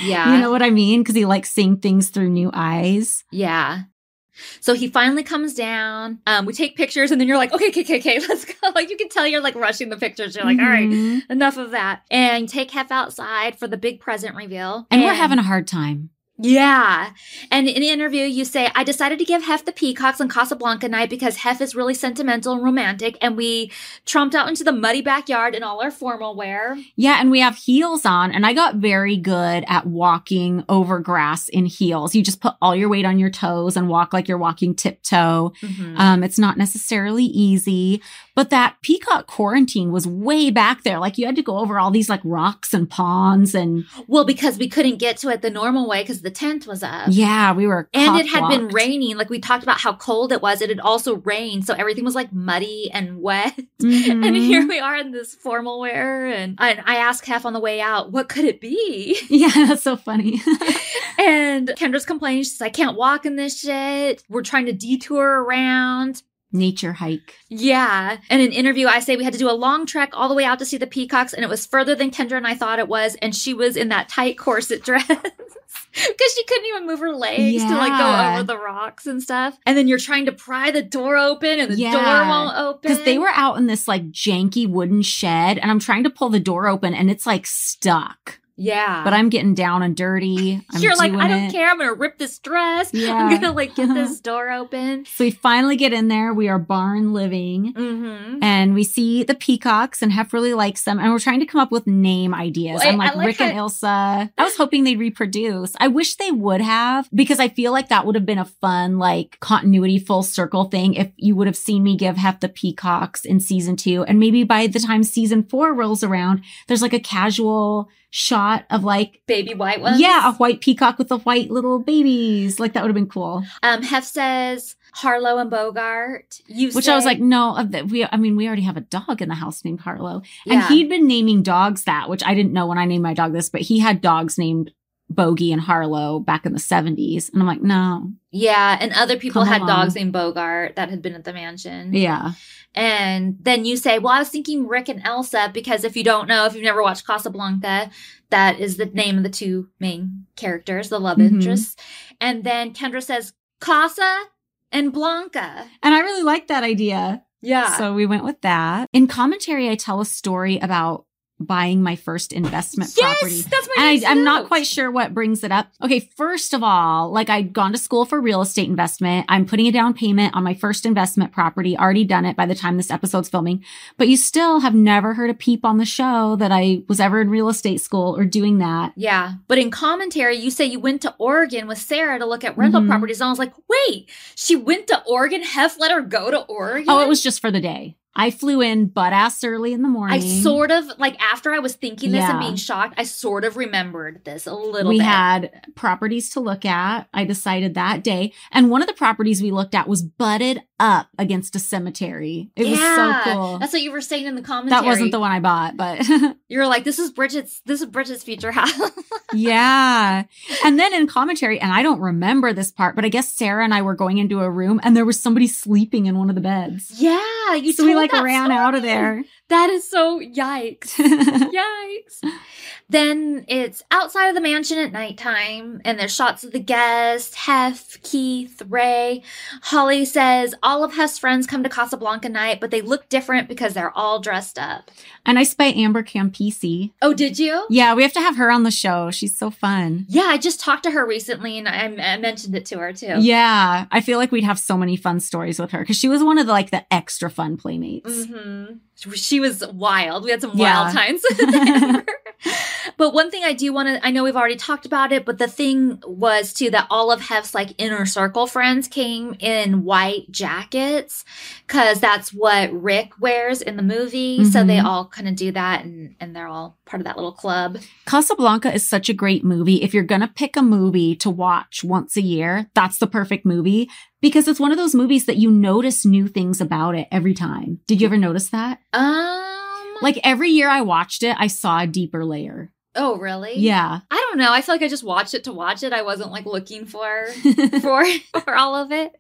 yeah. you know what I mean? Because he likes seeing things through new eyes. Yeah. So he finally comes down. Um, we take pictures, and then you're like, okay, okay, okay, okay, let's go. Like you can tell you're like rushing the pictures. You're like, all right, Mhm. enough of that. And take Hef outside for the big present reveal. And we're having a hard time. Yeah. And in the interview, you say, I decided to give Hef the peacocks on Casablanca night because Hef is really sentimental and romantic. And we tromped out into the muddy backyard in all our formal wear. Yeah, and we have heels on, and I got very good at walking over grass in heels. You just put all your weight on your toes and walk like you're walking tiptoe. Um, it's not necessarily easy, but that peacock quarantine was way back there. Like you had to go over all these like rocks and ponds, and well, because we couldn't get to it the normal way because the tent was up. yeah, we were. And it had been raining. Like we talked about how cold it was. It had also rained. So everything was like muddy and wet. Mhm. And here we are in this formal wear. And I, I asked Hef on the way out, what could it be? yeah, that's so funny. And Kendra's complaining. She says, I can't walk in this shit. We're trying to detour around. Nature hike. Yeah. And in an interview, I say we had to do a long trek all the way out to see the peacocks, and it was further than Kendra and I thought it was. And she was in that tight corset dress because she couldn't even move her legs to like go over the rocks and stuff. And then you're trying to pry the door open, and the Yeah. door won't open Because they were out in this like janky wooden shed, and I'm trying to pull the door open, and it's like stuck. Yeah. But I'm getting down and dirty. I'm you're like, I don't it. care. I'm gonna rip this dress. Yeah. I'm gonna like get this door open. So we finally get in there. We are barn living. Mm-hmm. And we see the peacocks, and Hef really likes them. And we're trying to come up with name ideas. Well, I'm like, like Rick and how- Ilsa. I was hoping they'd reproduce. I wish they would have, because I feel like that would have been a fun, like, continuity full circle thing if you would have seen me give Hef the peacocks in season two. And maybe by the time season four rolls around, there's like a casual shot of like, Baby white ones. yeah, a white peacock with the white little babies. Like, that would have been cool. Um, Hef says Harlow and Bogart. You Which I was like, no, we, I mean, we already have a dog in the house named Harlow. Yeah. And he'd been naming dogs that, which I didn't know when I named my dog this, but he had dogs named Bogey and Harlow back in the 70s. And I'm like, no. Yeah, and other people had along. dogs named Bogart that had been at the mansion. Yeah. And then you say, Well, I was thinking Rick and Elsa, because if you don't know, if you've never watched Casablanca, that is the name of the two main characters, the love Mhm. interests. And then Kendra says, Casa and Blanca. And I really like that idea. Yeah. So we went with that. In commentary, I tell a story about buying my first investment yes, property. that's my And next I, I'm not quite sure what brings it up. Okay, first of all, like I'd gone to school for real estate investment. I'm putting a down payment on my first investment property, already done it by the time this episode's filming. But you still have never heard a peep on the show that I was ever in real estate school or doing that. Yeah. But in commentary, you say you went to Oregon with Sarah to look at rental Mhm. properties. And I was like, wait, she went to Oregon? Hef let her go to Oregon? Oh, it was just for the day. I flew in butt ass early in the morning. I sort of like after I was thinking this and being shocked, I sort of remembered this a little we bit. had properties to look at. I decided that day. And one of the properties we looked at was butted up against a cemetery. It was so cool. That's what you were saying in the commentary. That wasn't the one I bought, but You were like, "This is Bridget's. This is Bridget's future house." yeah. And then in commentary, and I don't remember this part, but I guess Sarah and I were going into a room and there was somebody sleeping in one of the beds. yeah, you. so we like ran out of there. That is so yikes. Yikes. Then it's outside of the mansion at nighttime, and there's shots of the guests Hef, Keith, Ray. Holly says all of Hef's friends come to Casablanca night, but they look different because they're all dressed up. and I spy Amber Campisi. Oh, did you? Yeah, we have to have her on the show. She's so fun. Yeah, I just talked to her recently, and I, I mentioned it to her too. Yeah, I feel like we'd have so many fun stories with her because she was one of the like the extra fun playmates. hmm She was wild. We had some Yeah. wild times. but one thing I do want to, I know we've already talked about it, but the thing was too that all of Hef's like inner circle friends came in white jackets because that's what Rick wears in the movie. So Mhm. they all kind of do that and, and they're all part of that little club. Casablanca is such a great movie. If you're going to pick a movie to watch once a year, that's the perfect movie because it's one of those movies that you notice new things about it every time. Did you ever notice that? Um, Like every year I watched it, I saw a deeper layer. Oh, really? Yeah. I don't know. I feel like I just watched it to watch it. I wasn't like looking for for for all of it.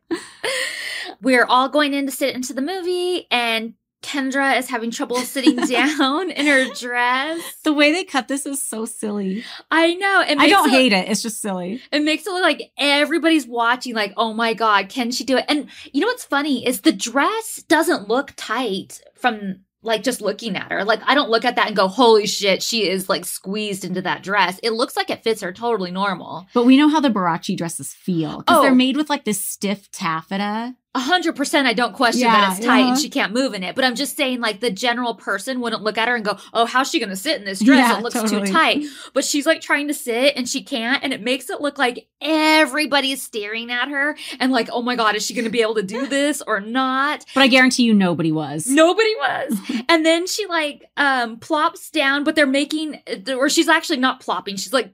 We're all going in to sit into the movie, and Kendra is having trouble sitting down in her dress. the way they cut this is so silly. I know. It I don't it, hate it. It's just silly. It makes it look like everybody's watching. Like, oh my god, can she do it? And you know what's funny is the dress doesn't look tight from. Like just looking at her, like I don't look at that and go, "Holy shit, she is like squeezed into that dress." It looks like it fits her totally normal. But we know how the Barachi dresses feel because Oh. they're made with like this stiff taffeta. A hundred percent, I don't question Yeah, that it's tight and uh-huh. she can't move in it. But I'm just saying, like the general person wouldn't look at her and go, "Oh, how's she going to sit in this dress? Yeah, it looks totally. too tight." But she's like trying to sit and she can't, and it makes it look like everybody's staring at her and like, "Oh my god, is she going to be able to do this or not?" But I guarantee you nobody was. Nobody was. and then she like um plops down, but they're making, or she's actually not plopping. She's like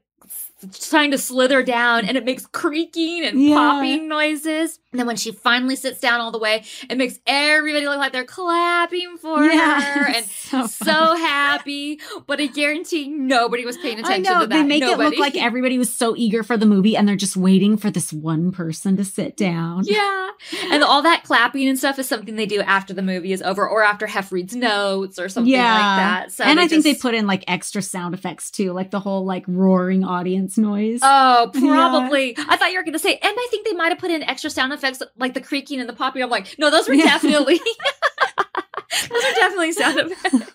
trying to slither down and it makes creaking and Yeah. popping noises. And then when she finally sits down all the way, it makes everybody look like they're clapping for her and so, so, happy. But I guarantee nobody was paying I attention know to that. they make it Nobody. look like everybody was so eager for the movie, and they're just waiting for this one person to sit down. Yeah. And all that clapping and stuff is something they do after the movie is over or after Hef reads notes or something like that. So and I think they put in like extra sound effects too, like the whole like roaring audience noise. Oh, Yeah. probably. I thought you were going to say, and I think they might have put in extra sound effects like the creaking and the popping. I'm like, no, those were definitely, those are definitely sound effects.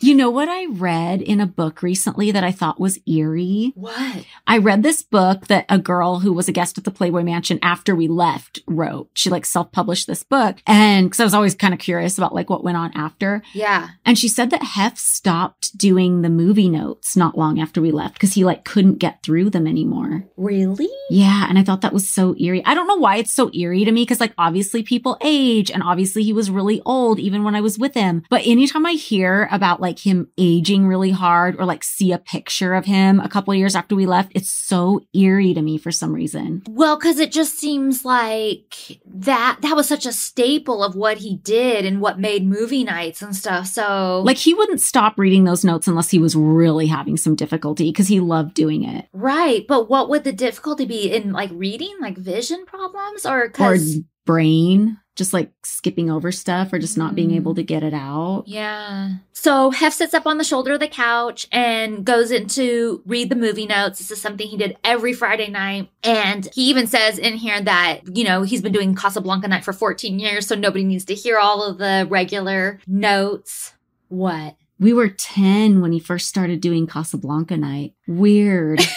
You know what I read in a book recently that I thought was eerie? What? I read this book that a girl who was a guest at the Playboy Mansion after we left wrote. She like self-published this book. And cause I was always kind of curious about like what went on after. Yeah. And she said that Hef stopped doing the movie notes not long after we left because he like couldn't get through them anymore. Really? Yeah. And I thought that was so eerie. I don't know why it's so eerie to me because like obviously people age and obviously he was really old even when I was with him. But anytime I hear about like him aging really hard or like see a picture of him a couple years after we left. It's so eerie to me for some reason. Well, because it just seems like that that was such a staple of what he did and what made movie nights and stuff. So Like he wouldn't stop reading those notes unless he was really having some difficulty because he loved doing it. right, but what would the difficulty be in like reading, like vision problems, or Or because brain, just like skipping over stuff or just not being able mm-hmm. to get it out. Yeah. So Hef sits up on the shoulder of the couch and goes into read the movie notes. This is something he did every Friday night. And he even says in here that, you know, he's been doing Casablanca night for 14 years, so nobody needs to hear all of the regular notes. What? We were 10 when he first started doing Casablanca night. Weird.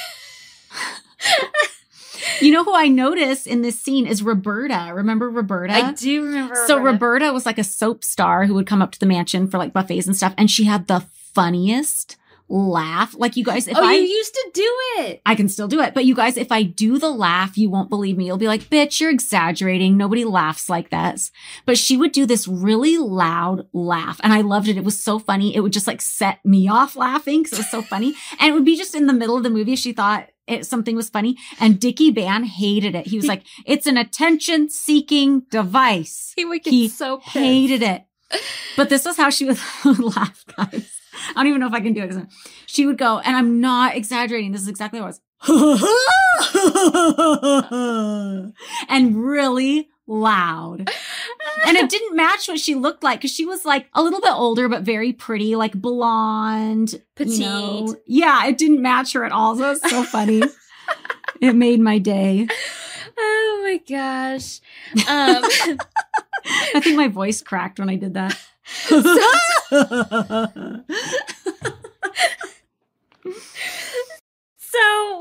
you know who I noticed in this scene is Roberta. Remember Roberta? I do remember. So Roberta was like a soap star who would come up to the mansion for like buffets and stuff, and she had the funniest laugh. Like you guys, if oh, I you used to do it. I can still do it, but you guys, if I do the laugh, you won't believe me. You'll be like, "Bitch, you're exaggerating. Nobody laughs like this. But she would do this really loud laugh, and I loved it. It was so funny. It would just like set me off laughing because it was so funny, and it would be just in the middle of the movie. She thought. It, something was funny and Dickie Ban hated it. He was like, it's an attention seeking device He would get He so pissed. hated it. But this was how she would laugh, guys. I don't even know if I can do it. She would go, and I'm not exaggerating. This is exactly what it was. and really loud. And it didn't match what she looked like because she was like a little bit older, but very pretty, like blonde. you Petite. know. Yeah, it didn't match her at all. So it was so funny. it made my day. Oh my gosh. Um, I think my voice cracked when I did that. So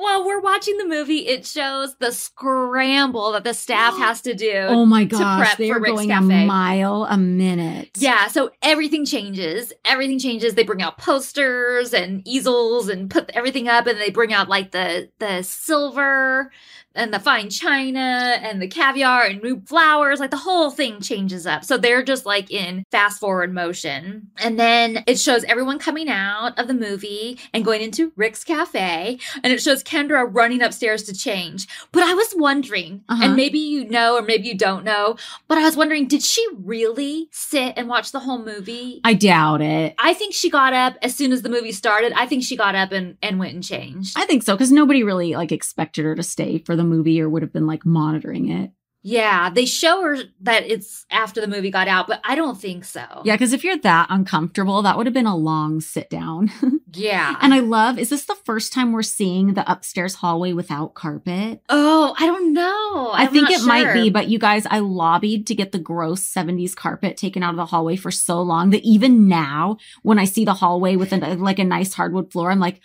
while we're watching the movie, it shows the scramble that the staff has to do. oh my to gosh, prep they for are going Cafe. a mile a minute. Yeah, so everything changes. Everything changes. They bring out posters and easels and put everything up, and they bring out like the the silver and the fine china and the caviar and new flowers. Like the whole thing changes up. So they're just like in fast forward motion, and then it shows everyone coming out of the movie and going into Rick's Cafe, and it shows Kendra running upstairs to change. But I was wondering, Uh-huh. and maybe you know or maybe you don't know, but I was wondering, did she really sit and watch the whole movie? I doubt it. I think she got up as soon as the movie started. I think she got up and, and went and changed. I think so because nobody really like expected her to stay for the movie or would have been like monitoring it. yeah, they show her that it's after the movie got out, but I don't think so. Yeah, because if you're that uncomfortable, that would have been a long sit down. Yeah. and I love, is this the first time we're seeing the upstairs hallway without carpet? oh, I don't know. I I'm think not it might be, but you guys, I lobbied to get the gross 70s carpet taken out of the hallway for so long that even now, when I see the hallway with a, like a nice hardwood floor, I'm like,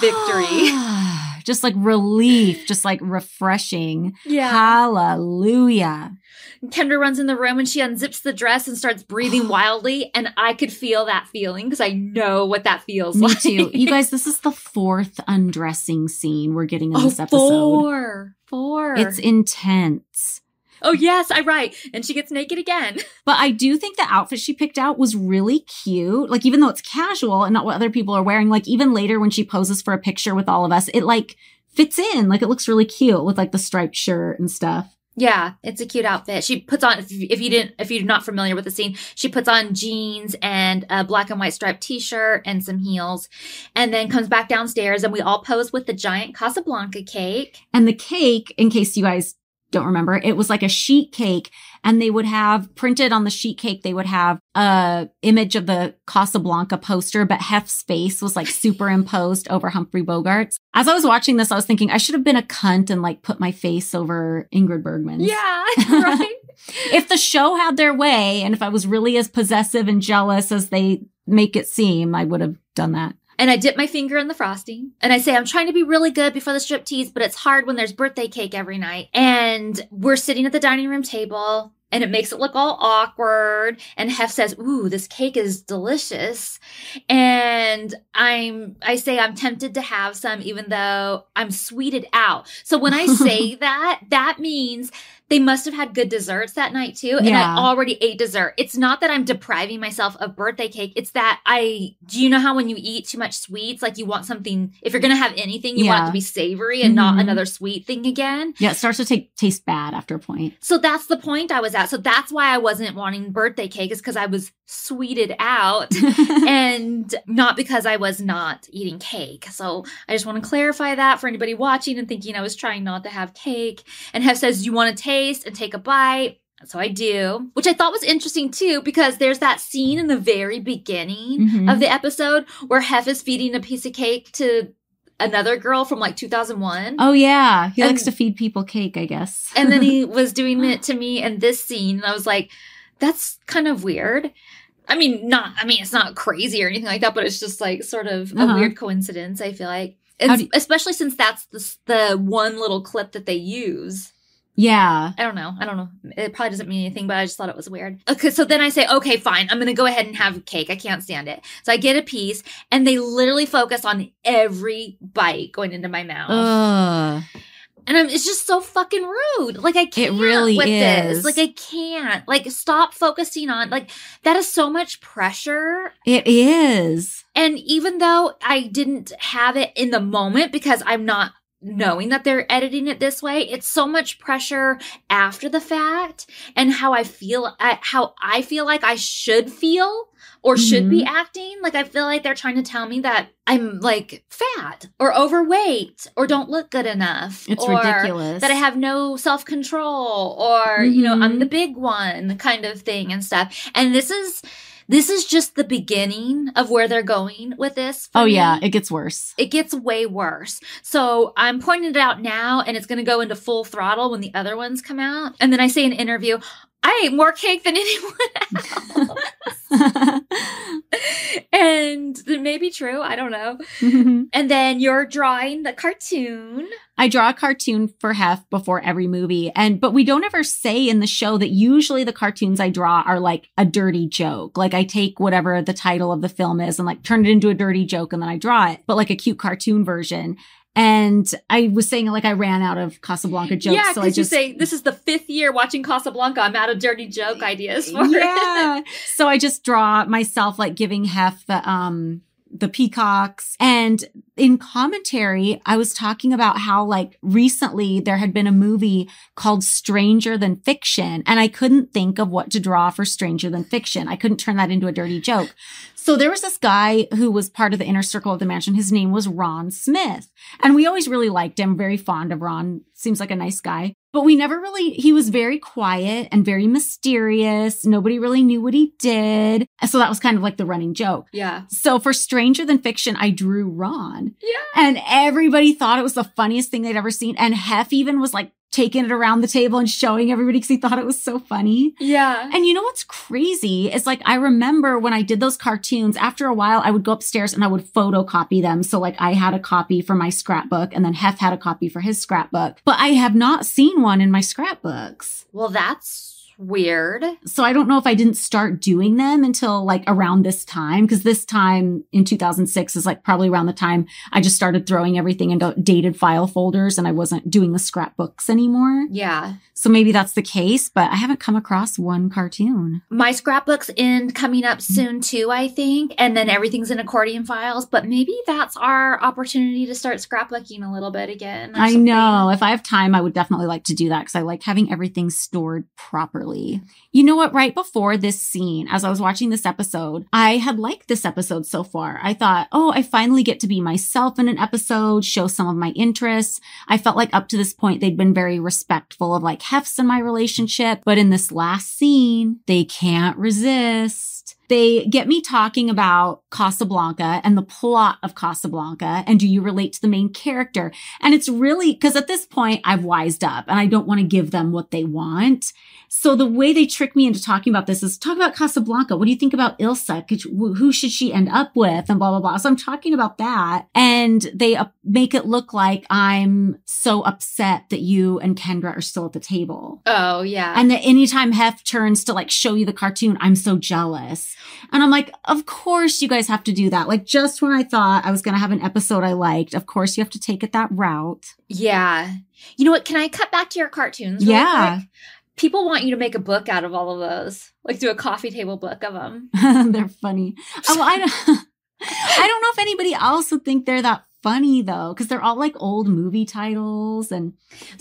Victory. just like relief, just like refreshing. yeah. Hallelujah. Kendra runs in the room and she unzips the dress and starts breathing wildly. And I could feel that feeling because I know what that feels Me like. too. You guys, this is the fourth undressing scene we're getting in oh, this episode. four. Four. It's intense. Oh, yes, I right. And she gets naked again. But I do think the outfit she picked out was really cute. Like, even though it's casual and not what other people are wearing, like, even later when she poses for a picture with all of us, it like fits in. Like, it looks really cute with like the striped shirt and stuff. Yeah, it's a cute outfit. She puts on if you, if you didn't if you're not familiar with the scene, she puts on jeans and a black and white striped t-shirt and some heels and then comes back downstairs and we all pose with the giant Casablanca cake. And the cake, in case you guys don't remember, it was like a sheet cake and they would have printed on the sheet cake, they would have a image of the Casablanca poster, but Hef's face was like superimposed over Humphrey Bogart's. As I was watching this, I was thinking I should have been a cunt and like put my face over Ingrid Bergman's. Yeah, right. if the show had their way and if I was really as possessive and jealous as they make it seem, I would have done that. And I dip my finger in the frosting and I say, I'm trying to be really good before the striptease, but it's hard when there's birthday cake every night. And we're sitting at the dining room table and it makes it look all awkward. And Hef says, Ooh, this cake is delicious. And I'm, I say I'm tempted to have some, even though I'm sweeted out. So when I say that, that means they must have had good desserts that night too. And Yeah. I already ate dessert. It's not that I'm depriving myself of birthday cake. It's that I, do you know how when you eat too much sweets, like you want something, if you're going to have anything, you want it to be savory and not Mhm. another sweet thing again. Yeah, it starts to take taste bad after a point. So that's the point I was at. So that's why I wasn't wanting birthday cake is because I was sweeted out and not because I was not eating cake. So I just want to clarify that for anybody watching and thinking I was trying not to have cake. And Hef says, You want to taste and take a bite? So I do, which I thought was interesting too, because there's that scene in the very beginning Mhm. of the episode where Hef is feeding a piece of cake to another girl from like 2001. oh yeah, he And- likes to feed people cake, I guess. And then he was doing it to me in this scene. And I was like, that's kind of weird. I mean, not, I mean, it's not crazy or anything like that, but it's just like sort of a Uh-huh. weird coincidence, I feel like. And you- especially since that's the, the one little clip that they use. Yeah. I don't know. I don't know. It probably doesn't mean anything, but I just thought it was weird. Okay, so then I say, okay, fine. I'm going to go ahead and have cake. I can't stand it. So I get a piece, and they literally focus on every bite going into my mouth. Ugh. And I'm, it's just so fucking rude. Like I can't it really with is. this. Like I can't. Like stop focusing on like that is so much pressure. It is. And even though I didn't have it in the moment because I'm not knowing that they're editing it this way, it's so much pressure after the fact and how I feel how I feel like I should feel or should be mm-hmm. acting. Like I feel like they're trying to tell me that I'm like fat or overweight or don't look good enough. It's or ridiculous. That I have no self control or, you know, I'm the mm-hmm. big one kind of thing and stuff. And this is, this is just the beginning of where they're going with this. Oh me. yeah, it gets worse. It gets way worse. So I'm pointing it out now and it's going to go into full throttle when the other ones come out. And then I say in an interview, I ate more cake than anyone else. and it may be true. I don't know. And then you're drawing the cartoon. I draw a cartoon for Hef before every movie. And, but we don't ever say in the show that usually the cartoons I draw are like a dirty joke. Like I take whatever the title of the film is and like turn it into a dirty joke and then I draw it, but like a cute cartoon version. And I was saying like I ran out of Casablanca jokes. yeah, so I because you just, say this is the fifth year watching Casablanca. I'm out of dirty joke ideas for it. yeah. so I just draw myself like giving Hef the um the peacocks and in commentary I was talking about how like recently there had been a movie called Stranger Than Fiction and I couldn't think of what to draw for Stranger Than Fiction. I couldn't turn that into a dirty joke. So there was this guy who was part of the inner circle of the mansion. His name was Ron Smith. And we always really liked him, very fond of Ron. Seems like a nice guy. But we never really, he was very quiet and very mysterious. Nobody really knew what he did. So that was kind of like the running joke. Yeah. So for Stranger Than Fiction, I drew Ron. Yeah. And everybody thought it was the funniest thing they'd ever seen. And Hef even was like taking it around the table and showing everybody because he thought it was so funny. Yeah. And you know what's crazy is like, I remember when I did those cartoons, after a while, I would go upstairs and I would photocopy them. So like I had a copy for my scrapbook and then Hef had a copy for his scrapbook, but I have not seen one in my scrapbooks. Well, that's weird. So I don't know if I didn't start doing them until like around this time, because this time in 2006 is like probably around the time I just started throwing everything into dated file folders and I wasn't doing the scrapbooks anymore. Yeah. So maybe that's the case, but I haven't come across one cartoon. My scrapbook's in coming up soon too, I think. And then everything's in accordion files, but maybe that's our opportunity to start scrapbooking a little bit again. I something. know. If I have time, I would definitely like to do that because I like having everything stored properly. You know what? Right before this scene, as I was watching this episode, I had liked this episode so far. I thought, oh, I finally get to be myself in an episode, show some of my interests. I felt like up to this point, they'd been very respectful of like Hef's in my relationship. But in this last scene, they can't resist. They get me talking about Casablanca and the plot of Casablanca. And do you relate to the main character? And it's really because at this point I've wised up and I don't want to give them what they want. So the way they trick me into talking about this is talk about Casablanca. What do you think about Ilsa? Could you- Who should she end up with? And blah, blah, blah. So I'm talking about that. And they uh, make it look like I'm so upset that you and Kendra are still at the table. Oh, yeah. And that anytime Hef turns to like show you the cartoon, I'm so jealous. And I'm like, of course you guys have to do that. Like just when I thought I was going to have an episode I liked, of course you have to take it that route. Yeah. You know what? Can I cut back to your cartoons? Yeah. quick? People want you to make a book out of all of those, like do a coffee table book of them. they're funny. Oh, I don't, I don't know if anybody else would think they're that funny though, because they're all like old movie titles and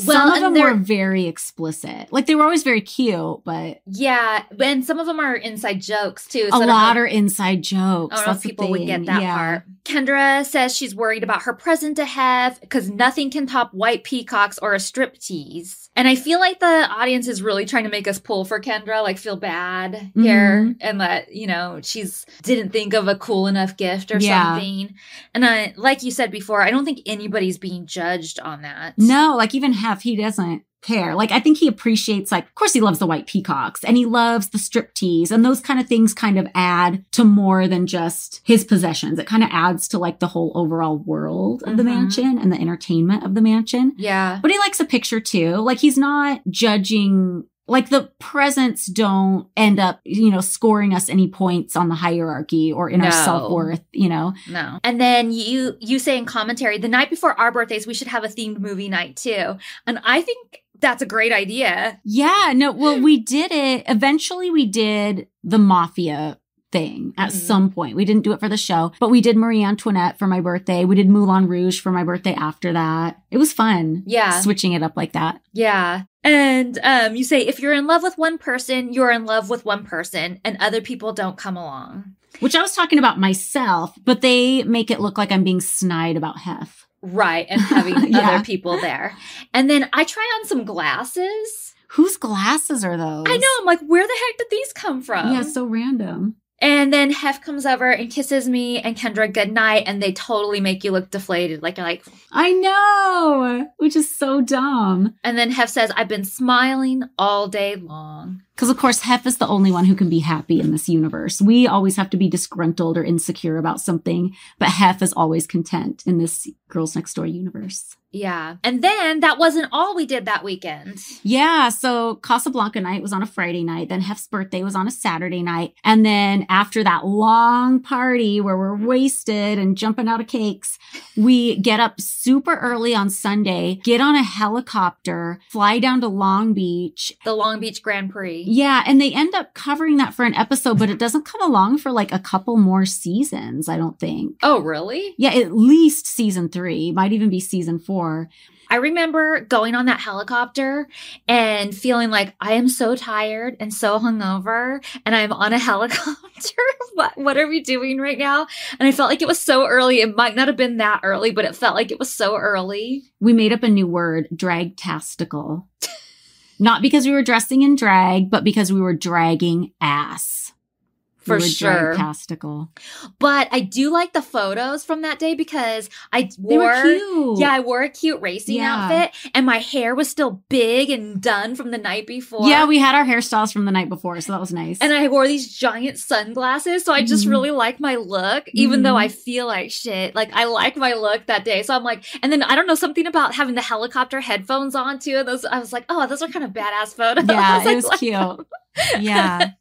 Well, some of them were very explicit. Like they were always very cute, but Yeah, and some of them are inside jokes too. a so don't lot know- are inside jokes. I don't know That's if people would get that Yeah. part. Kendra says she's worried about her present to have because nothing can top white peacocks or a strip tease. And I feel like the audience is really trying to make us pull for Kendra, like feel bad here, Mm-hmm. and that you know she's didn't think of a cool enough gift or Yeah. something. And I, like you said before, I don't think anybody's being judged on that. No, like even Hef, he doesn't care. Like I think he appreciates like of course he loves the white peacocks and he loves the strip tease and those kind of things kind of add to more than just his possessions. It kind of adds to like the whole overall world of the Mhm. mansion and the entertainment of the mansion. Yeah. But he likes a picture too. Like he's not judging like the presents don't end up, you know, scoring us any points on the hierarchy or in our self-worth, you know. No. And then you you say in commentary, the night before our birthdays, we should have a themed movie night too. And I think that's a great idea. Yeah, no, well, we did it. Eventually, we did the mafia thing at Mhm. some point. We didn't do it for the show, but we did Marie Antoinette for my birthday. We did Moulin Rouge for my birthday after that. It was fun. Yeah. Switching it up like that. Yeah. And um, you say if you're in love with one person, you're in love with one person, and other people don't come along. Which I was talking about myself, but they make it look like I'm being snide about Hef. Right. And having Yeah. other people there. And then I try on some glasses. Whose glasses are those? I know. I'm like, where the heck did these come from? yeah, so random. And then Hef comes over and kisses me and Kendra goodnight, and they totally make you look deflated. Like, you're like, I know, which is so dumb. and then Hef says, I've been smiling all day long. Because, of course, Hef is the only one who can be happy in this universe. We always have to be disgruntled or insecure about something, but Hef is always content in this Girls Next Door universe. Yeah. And then that wasn't all we did that weekend. Yeah, so Casablanca night was on a Friday night, then Hef's birthday was on a Saturday night. And then after that long party where we're wasted and jumping out of cakes, we get up super early on Sunday, get on a helicopter, fly down to Long Beach, The Long Beach Grand Prix. Yeah, and they end up covering that for an episode, but it doesn't come along for like a couple more seasons, I don't think. Oh, really? Yeah, at least season three, might even be season four. I remember going on that helicopter and feeling like I am so tired and so hungover and I'm on a helicopter. what what are we doing right now? And I felt like it was so early. It might not have been that early, but it felt like it was so early. We made up a new word, dragtastical. Not because we were dressing in drag, but because we were dragging ass. For sure. Dragtastical. But I do like the photos from that day because I They wore were cute. Yeah, I wore a cute racing Yeah. outfit and my hair was still big and done from the night before. Yeah, we had our hairstyles from the night before, so that was nice. And I wore these giant sunglasses. So I just Mhm. really like my look, even though Mhm. I feel like shit. Like I like my look that day. So I'm like, and then I don't know, something about having the helicopter headphones on too. Those I was like, oh, those are kind of badass photos. yeah, it was like cute. Yeah.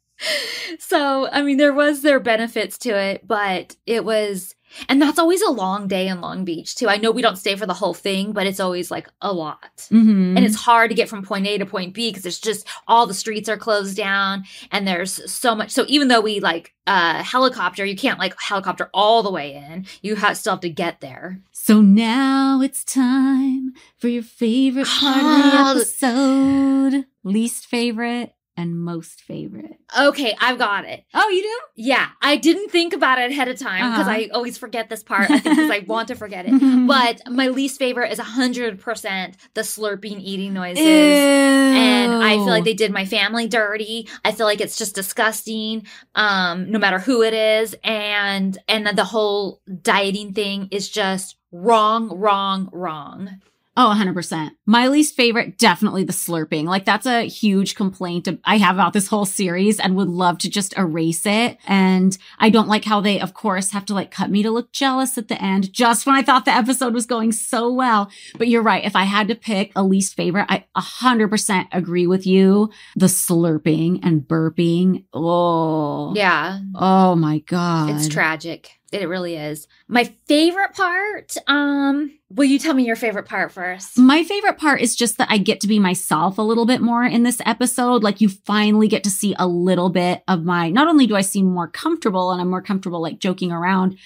So I mean, there was their benefits to it, but it was and that's always a long day in Long Beach too. I know we don't stay for the whole thing, but it's always like a lot. hmm And it's hard to get from point A to point B because it's just all the streets are closed down and there's so much. So even though we like uh helicopter, you can't like helicopter all the way in. You have, still have to get there. So now it's time for your favorite part of Ah. the episode. Least favorite and most favorite. Okay, I've got it. Oh, you do? Yeah, I didn't think about it ahead of time because Uh-huh. I always forget this part. Because I want to forget it. But my least favorite is 100% the slurping eating noises. and I feel like they did my family dirty. I feel like it's just disgusting, um, no matter who it is, and and the whole dieting thing is just wrong, wrong, wrong. Oh, 100%. My least favorite, definitely the slurping. Like, that's a huge complaint I have about this whole series and would love to just erase it. And I don't like how they, of course, have to like cut me to look jealous at the end, just when I thought the episode was going so well. But you're right. If I had to pick a least favorite, I 100% agree with you. The slurping and burping. Oh. Yeah. Oh my God. It's tragic. It really is. My favorite part, um, will you tell me your favorite part first? My favorite part is just that I get to be myself a little bit more in this episode. Like you finally get to see a little bit of my, not only do I seem more comfortable and I'm more comfortable like joking around,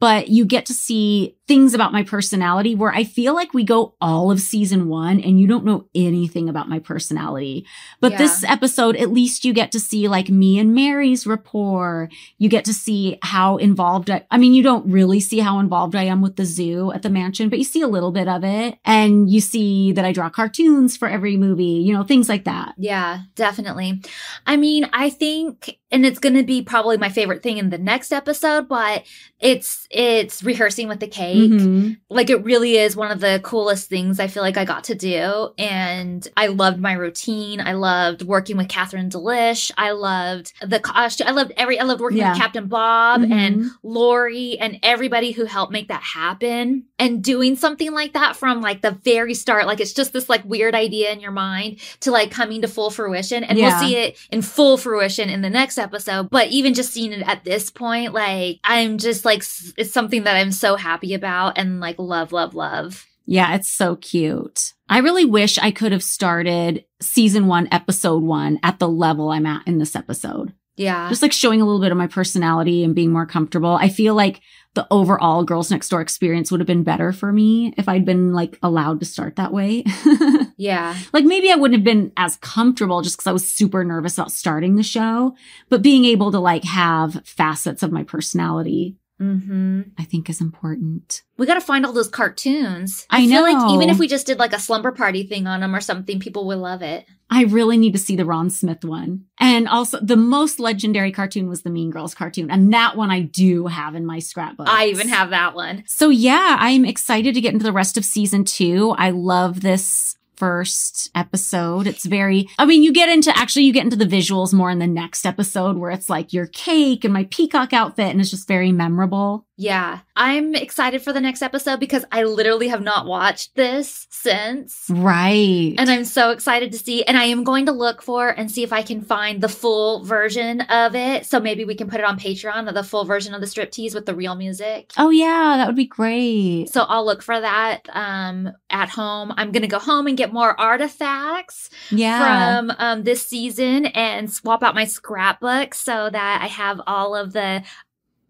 but you get to see things about my personality where I feel like we go all of season one and you don't know anything about my personality. But Yeah. this episode, at least you get to see like me and Mary's rapport. You get to see how involved I, I mean, you don't really see how involved I am with the zoo at the mansion, but you see a little bit of it and you see that I draw cartoons for every movie, you know, things like that. Yeah, definitely. I mean, I think and it's going to be probably my favorite thing in the next episode, but it's it's rehearsing with the cake. Mhm. Like it really is one of the coolest things I feel like I got to do. And I loved my routine. I loved working with Catherine D'Lish. I loved the costume. I loved every, I loved working Yeah. with Captain Bob and Mhm. Lori and everybody who helped make that happen. And doing something like that from like the very start, like it's just this like weird idea in your mind to like coming to full fruition. And Yeah. we'll see it in full fruition in the next episode. But even just seeing it at this point, like I'm just like, it's something that I'm so happy about and like love, love, love. Yeah, it's so cute. I really wish I could have started season one, episode one at the level I'm at in this episode. Yeah. Just like showing a little bit of my personality and being more comfortable. I feel like the overall Girls Next Door experience would have been better for me if I'd been like allowed to start that way. yeah. like maybe I wouldn't have been as comfortable just because I was super nervous about starting the show, but being able to like have facets of my personality, hmm I think is important. We got to find all those cartoons. I feel like even if we just did like a slumber party thing on them or something, people would love it. I really need to see the Ron Smith one. And also the most legendary cartoon was the Mean Girls cartoon. And that one I do have in my scrapbook. I even have that one. So yeah, I'm excited to get into the rest of season two. I love this first episode. It's very, I mean, you get into, actually you get into the visuals more in the next episode where it's like your cake and my peacock outfit and it's just very memorable. Yeah. I'm excited for the next episode because I literally have not watched this since. Right. And I'm so excited to see. And I am going to look for and see if I can find the full version of it. So maybe we can put it on Patreon, the full version of the striptease with the real music. oh yeah, that would be great. So I'll look for that um, at home. I'm gonna go home and get more artifacts Yeah. from um, this season and swap out my scrapbook so that I have all of the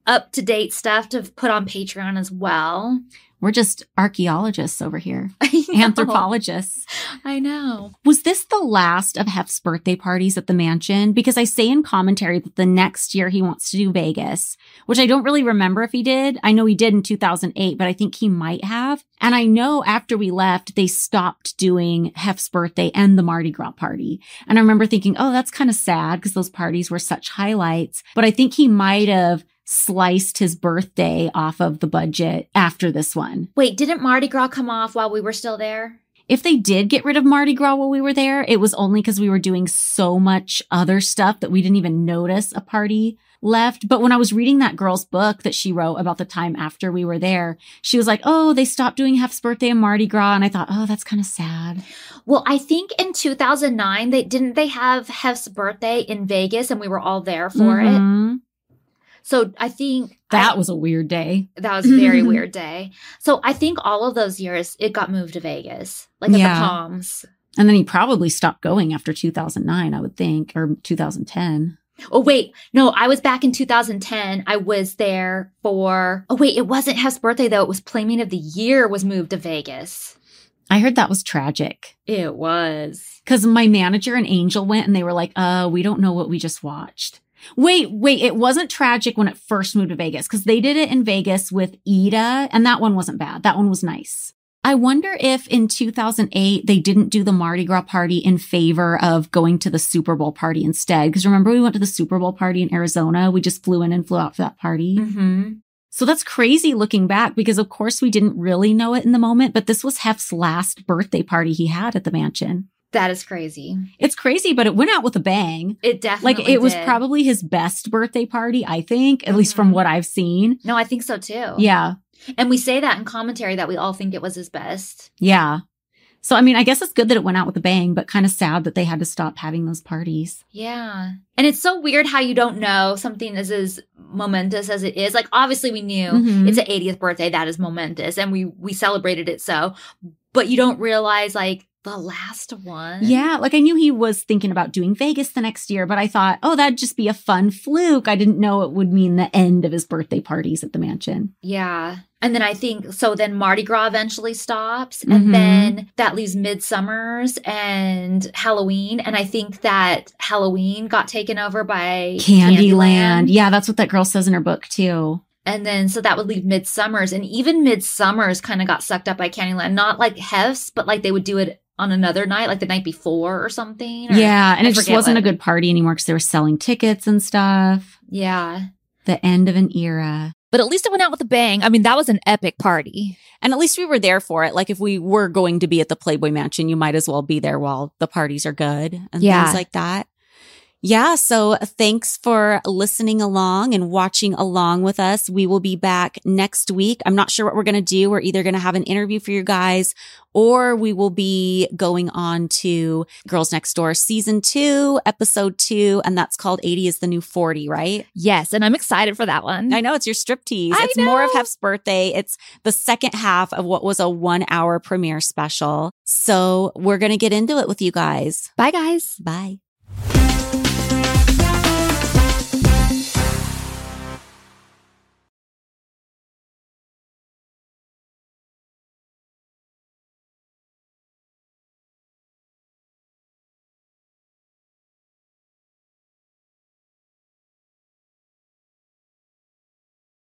up to date stuff to put on Patreon as well. We're just archaeologists over here. Anthropologists. I know. Was this the last of Hef's birthday parties at the mansion? Because I say in commentary that the next year he wants to do Vegas, which I don't really remember if he did. I know he did in 2008, but I think he might have. And I know after we left, they stopped doing Hef's birthday and the Mardi Gras party. And I remember thinking, oh, that's kind of sad because those parties were such highlights. But I think he might have sliced his birthday off of the budget after this one. Wait, didn't Mardi Gras come off while we were still there? If they did get rid of Mardi Gras while we were there, it was only because we were doing so much other stuff that we didn't even notice a party left. But when I was reading that girl's book that she wrote about the time after we were there, she was like, Oh, they stopped doing Hef's birthday and Mardi Gras. And I thought, Oh, that's kind of sad. Well, I think in 2009 they didn't they have Hef's birthday in Vegas and we were all there for it. Mm-hmm. So I think That I- was a weird day. that was a very weird day. So I think all of those years it got moved to Vegas, like at Yeah. the Palms. And then he probably stopped going after 2009, I would think, or 2010. Oh wait, no, I was back in 2010. I was there for. Oh wait, it wasn't Hef's birthday though. It was Playmate of the Year was moved to Vegas. I heard that was tragic. It was. Because my manager and Angel went and they were like, uh, we don't know what we just watched. Wait, wait, it wasn't tragic when it first moved to Vegas because they did it in Vegas with Ida and that one wasn't bad. That one was nice. I wonder if in 2008 they didn't do the Mardi Gras party in favor of going to the Super Bowl party instead. Because remember, we went to the Super Bowl party in Arizona. We just flew in and flew out for that party. Mm-hmm. So that's crazy looking back because, of course, we didn't really know it in the moment, but this was Hef's last birthday party he had at the mansion. That is crazy. It's crazy, but it went out with a bang. It definitely Like it was probably his best birthday party, I think, at least from Mhm. what I've seen. No, I think so too. Yeah. And we say that in commentary that we all think it was his best. Yeah. So, I mean, I guess it's good that it went out with a bang, but kind of sad that they had to stop having those parties. Yeah. And it's so weird how you don't know something is as momentous as it is. Like obviously we knew Mhm. it's an 80th birthday that is momentous and we we celebrated it so, but you don't realize like the last one. Yeah. Like I knew he was thinking about doing Vegas the next year, but I thought, oh, that'd just be a fun fluke. I didn't know it would mean the end of his birthday parties at the mansion. Yeah. And then I think so then Mardi Gras eventually stops and mm-hmm. then that leaves Midsummer's and Halloween and I think that Halloween got taken over by Candyland. Yeah. That's what that girl says in her book, too. And then so that would leave Midsummer's and even Midsummer's kind of got sucked up by Candyland. Not like Hef's, but like they would do it on another night, like the night before or something. or- yeah. And I it just wasn't what. a good party anymore because they were selling tickets and stuff. Yeah. The end of an era. But at least it went out with a bang. I mean, that was an epic party. And at least we were there for it. Like if we were going to be at the Playboy Mansion, you might as well be there while the parties are good and Yeah. things like that. Yeah. So thanks for listening along and watching along with us. We will be back next week. I'm not sure what we're going to do. We're either going to have an interview for you guys or we will be going on to Girls Next Door season two, episode two. And that's called 80 is the new 40, right? Yes. And I'm excited for that one. I know it's your striptease. I It's more of know. Hef's birthday. It's the second half of what was a one hour premiere special. So we're going to get into it with you guys. Bye, guys. Bye.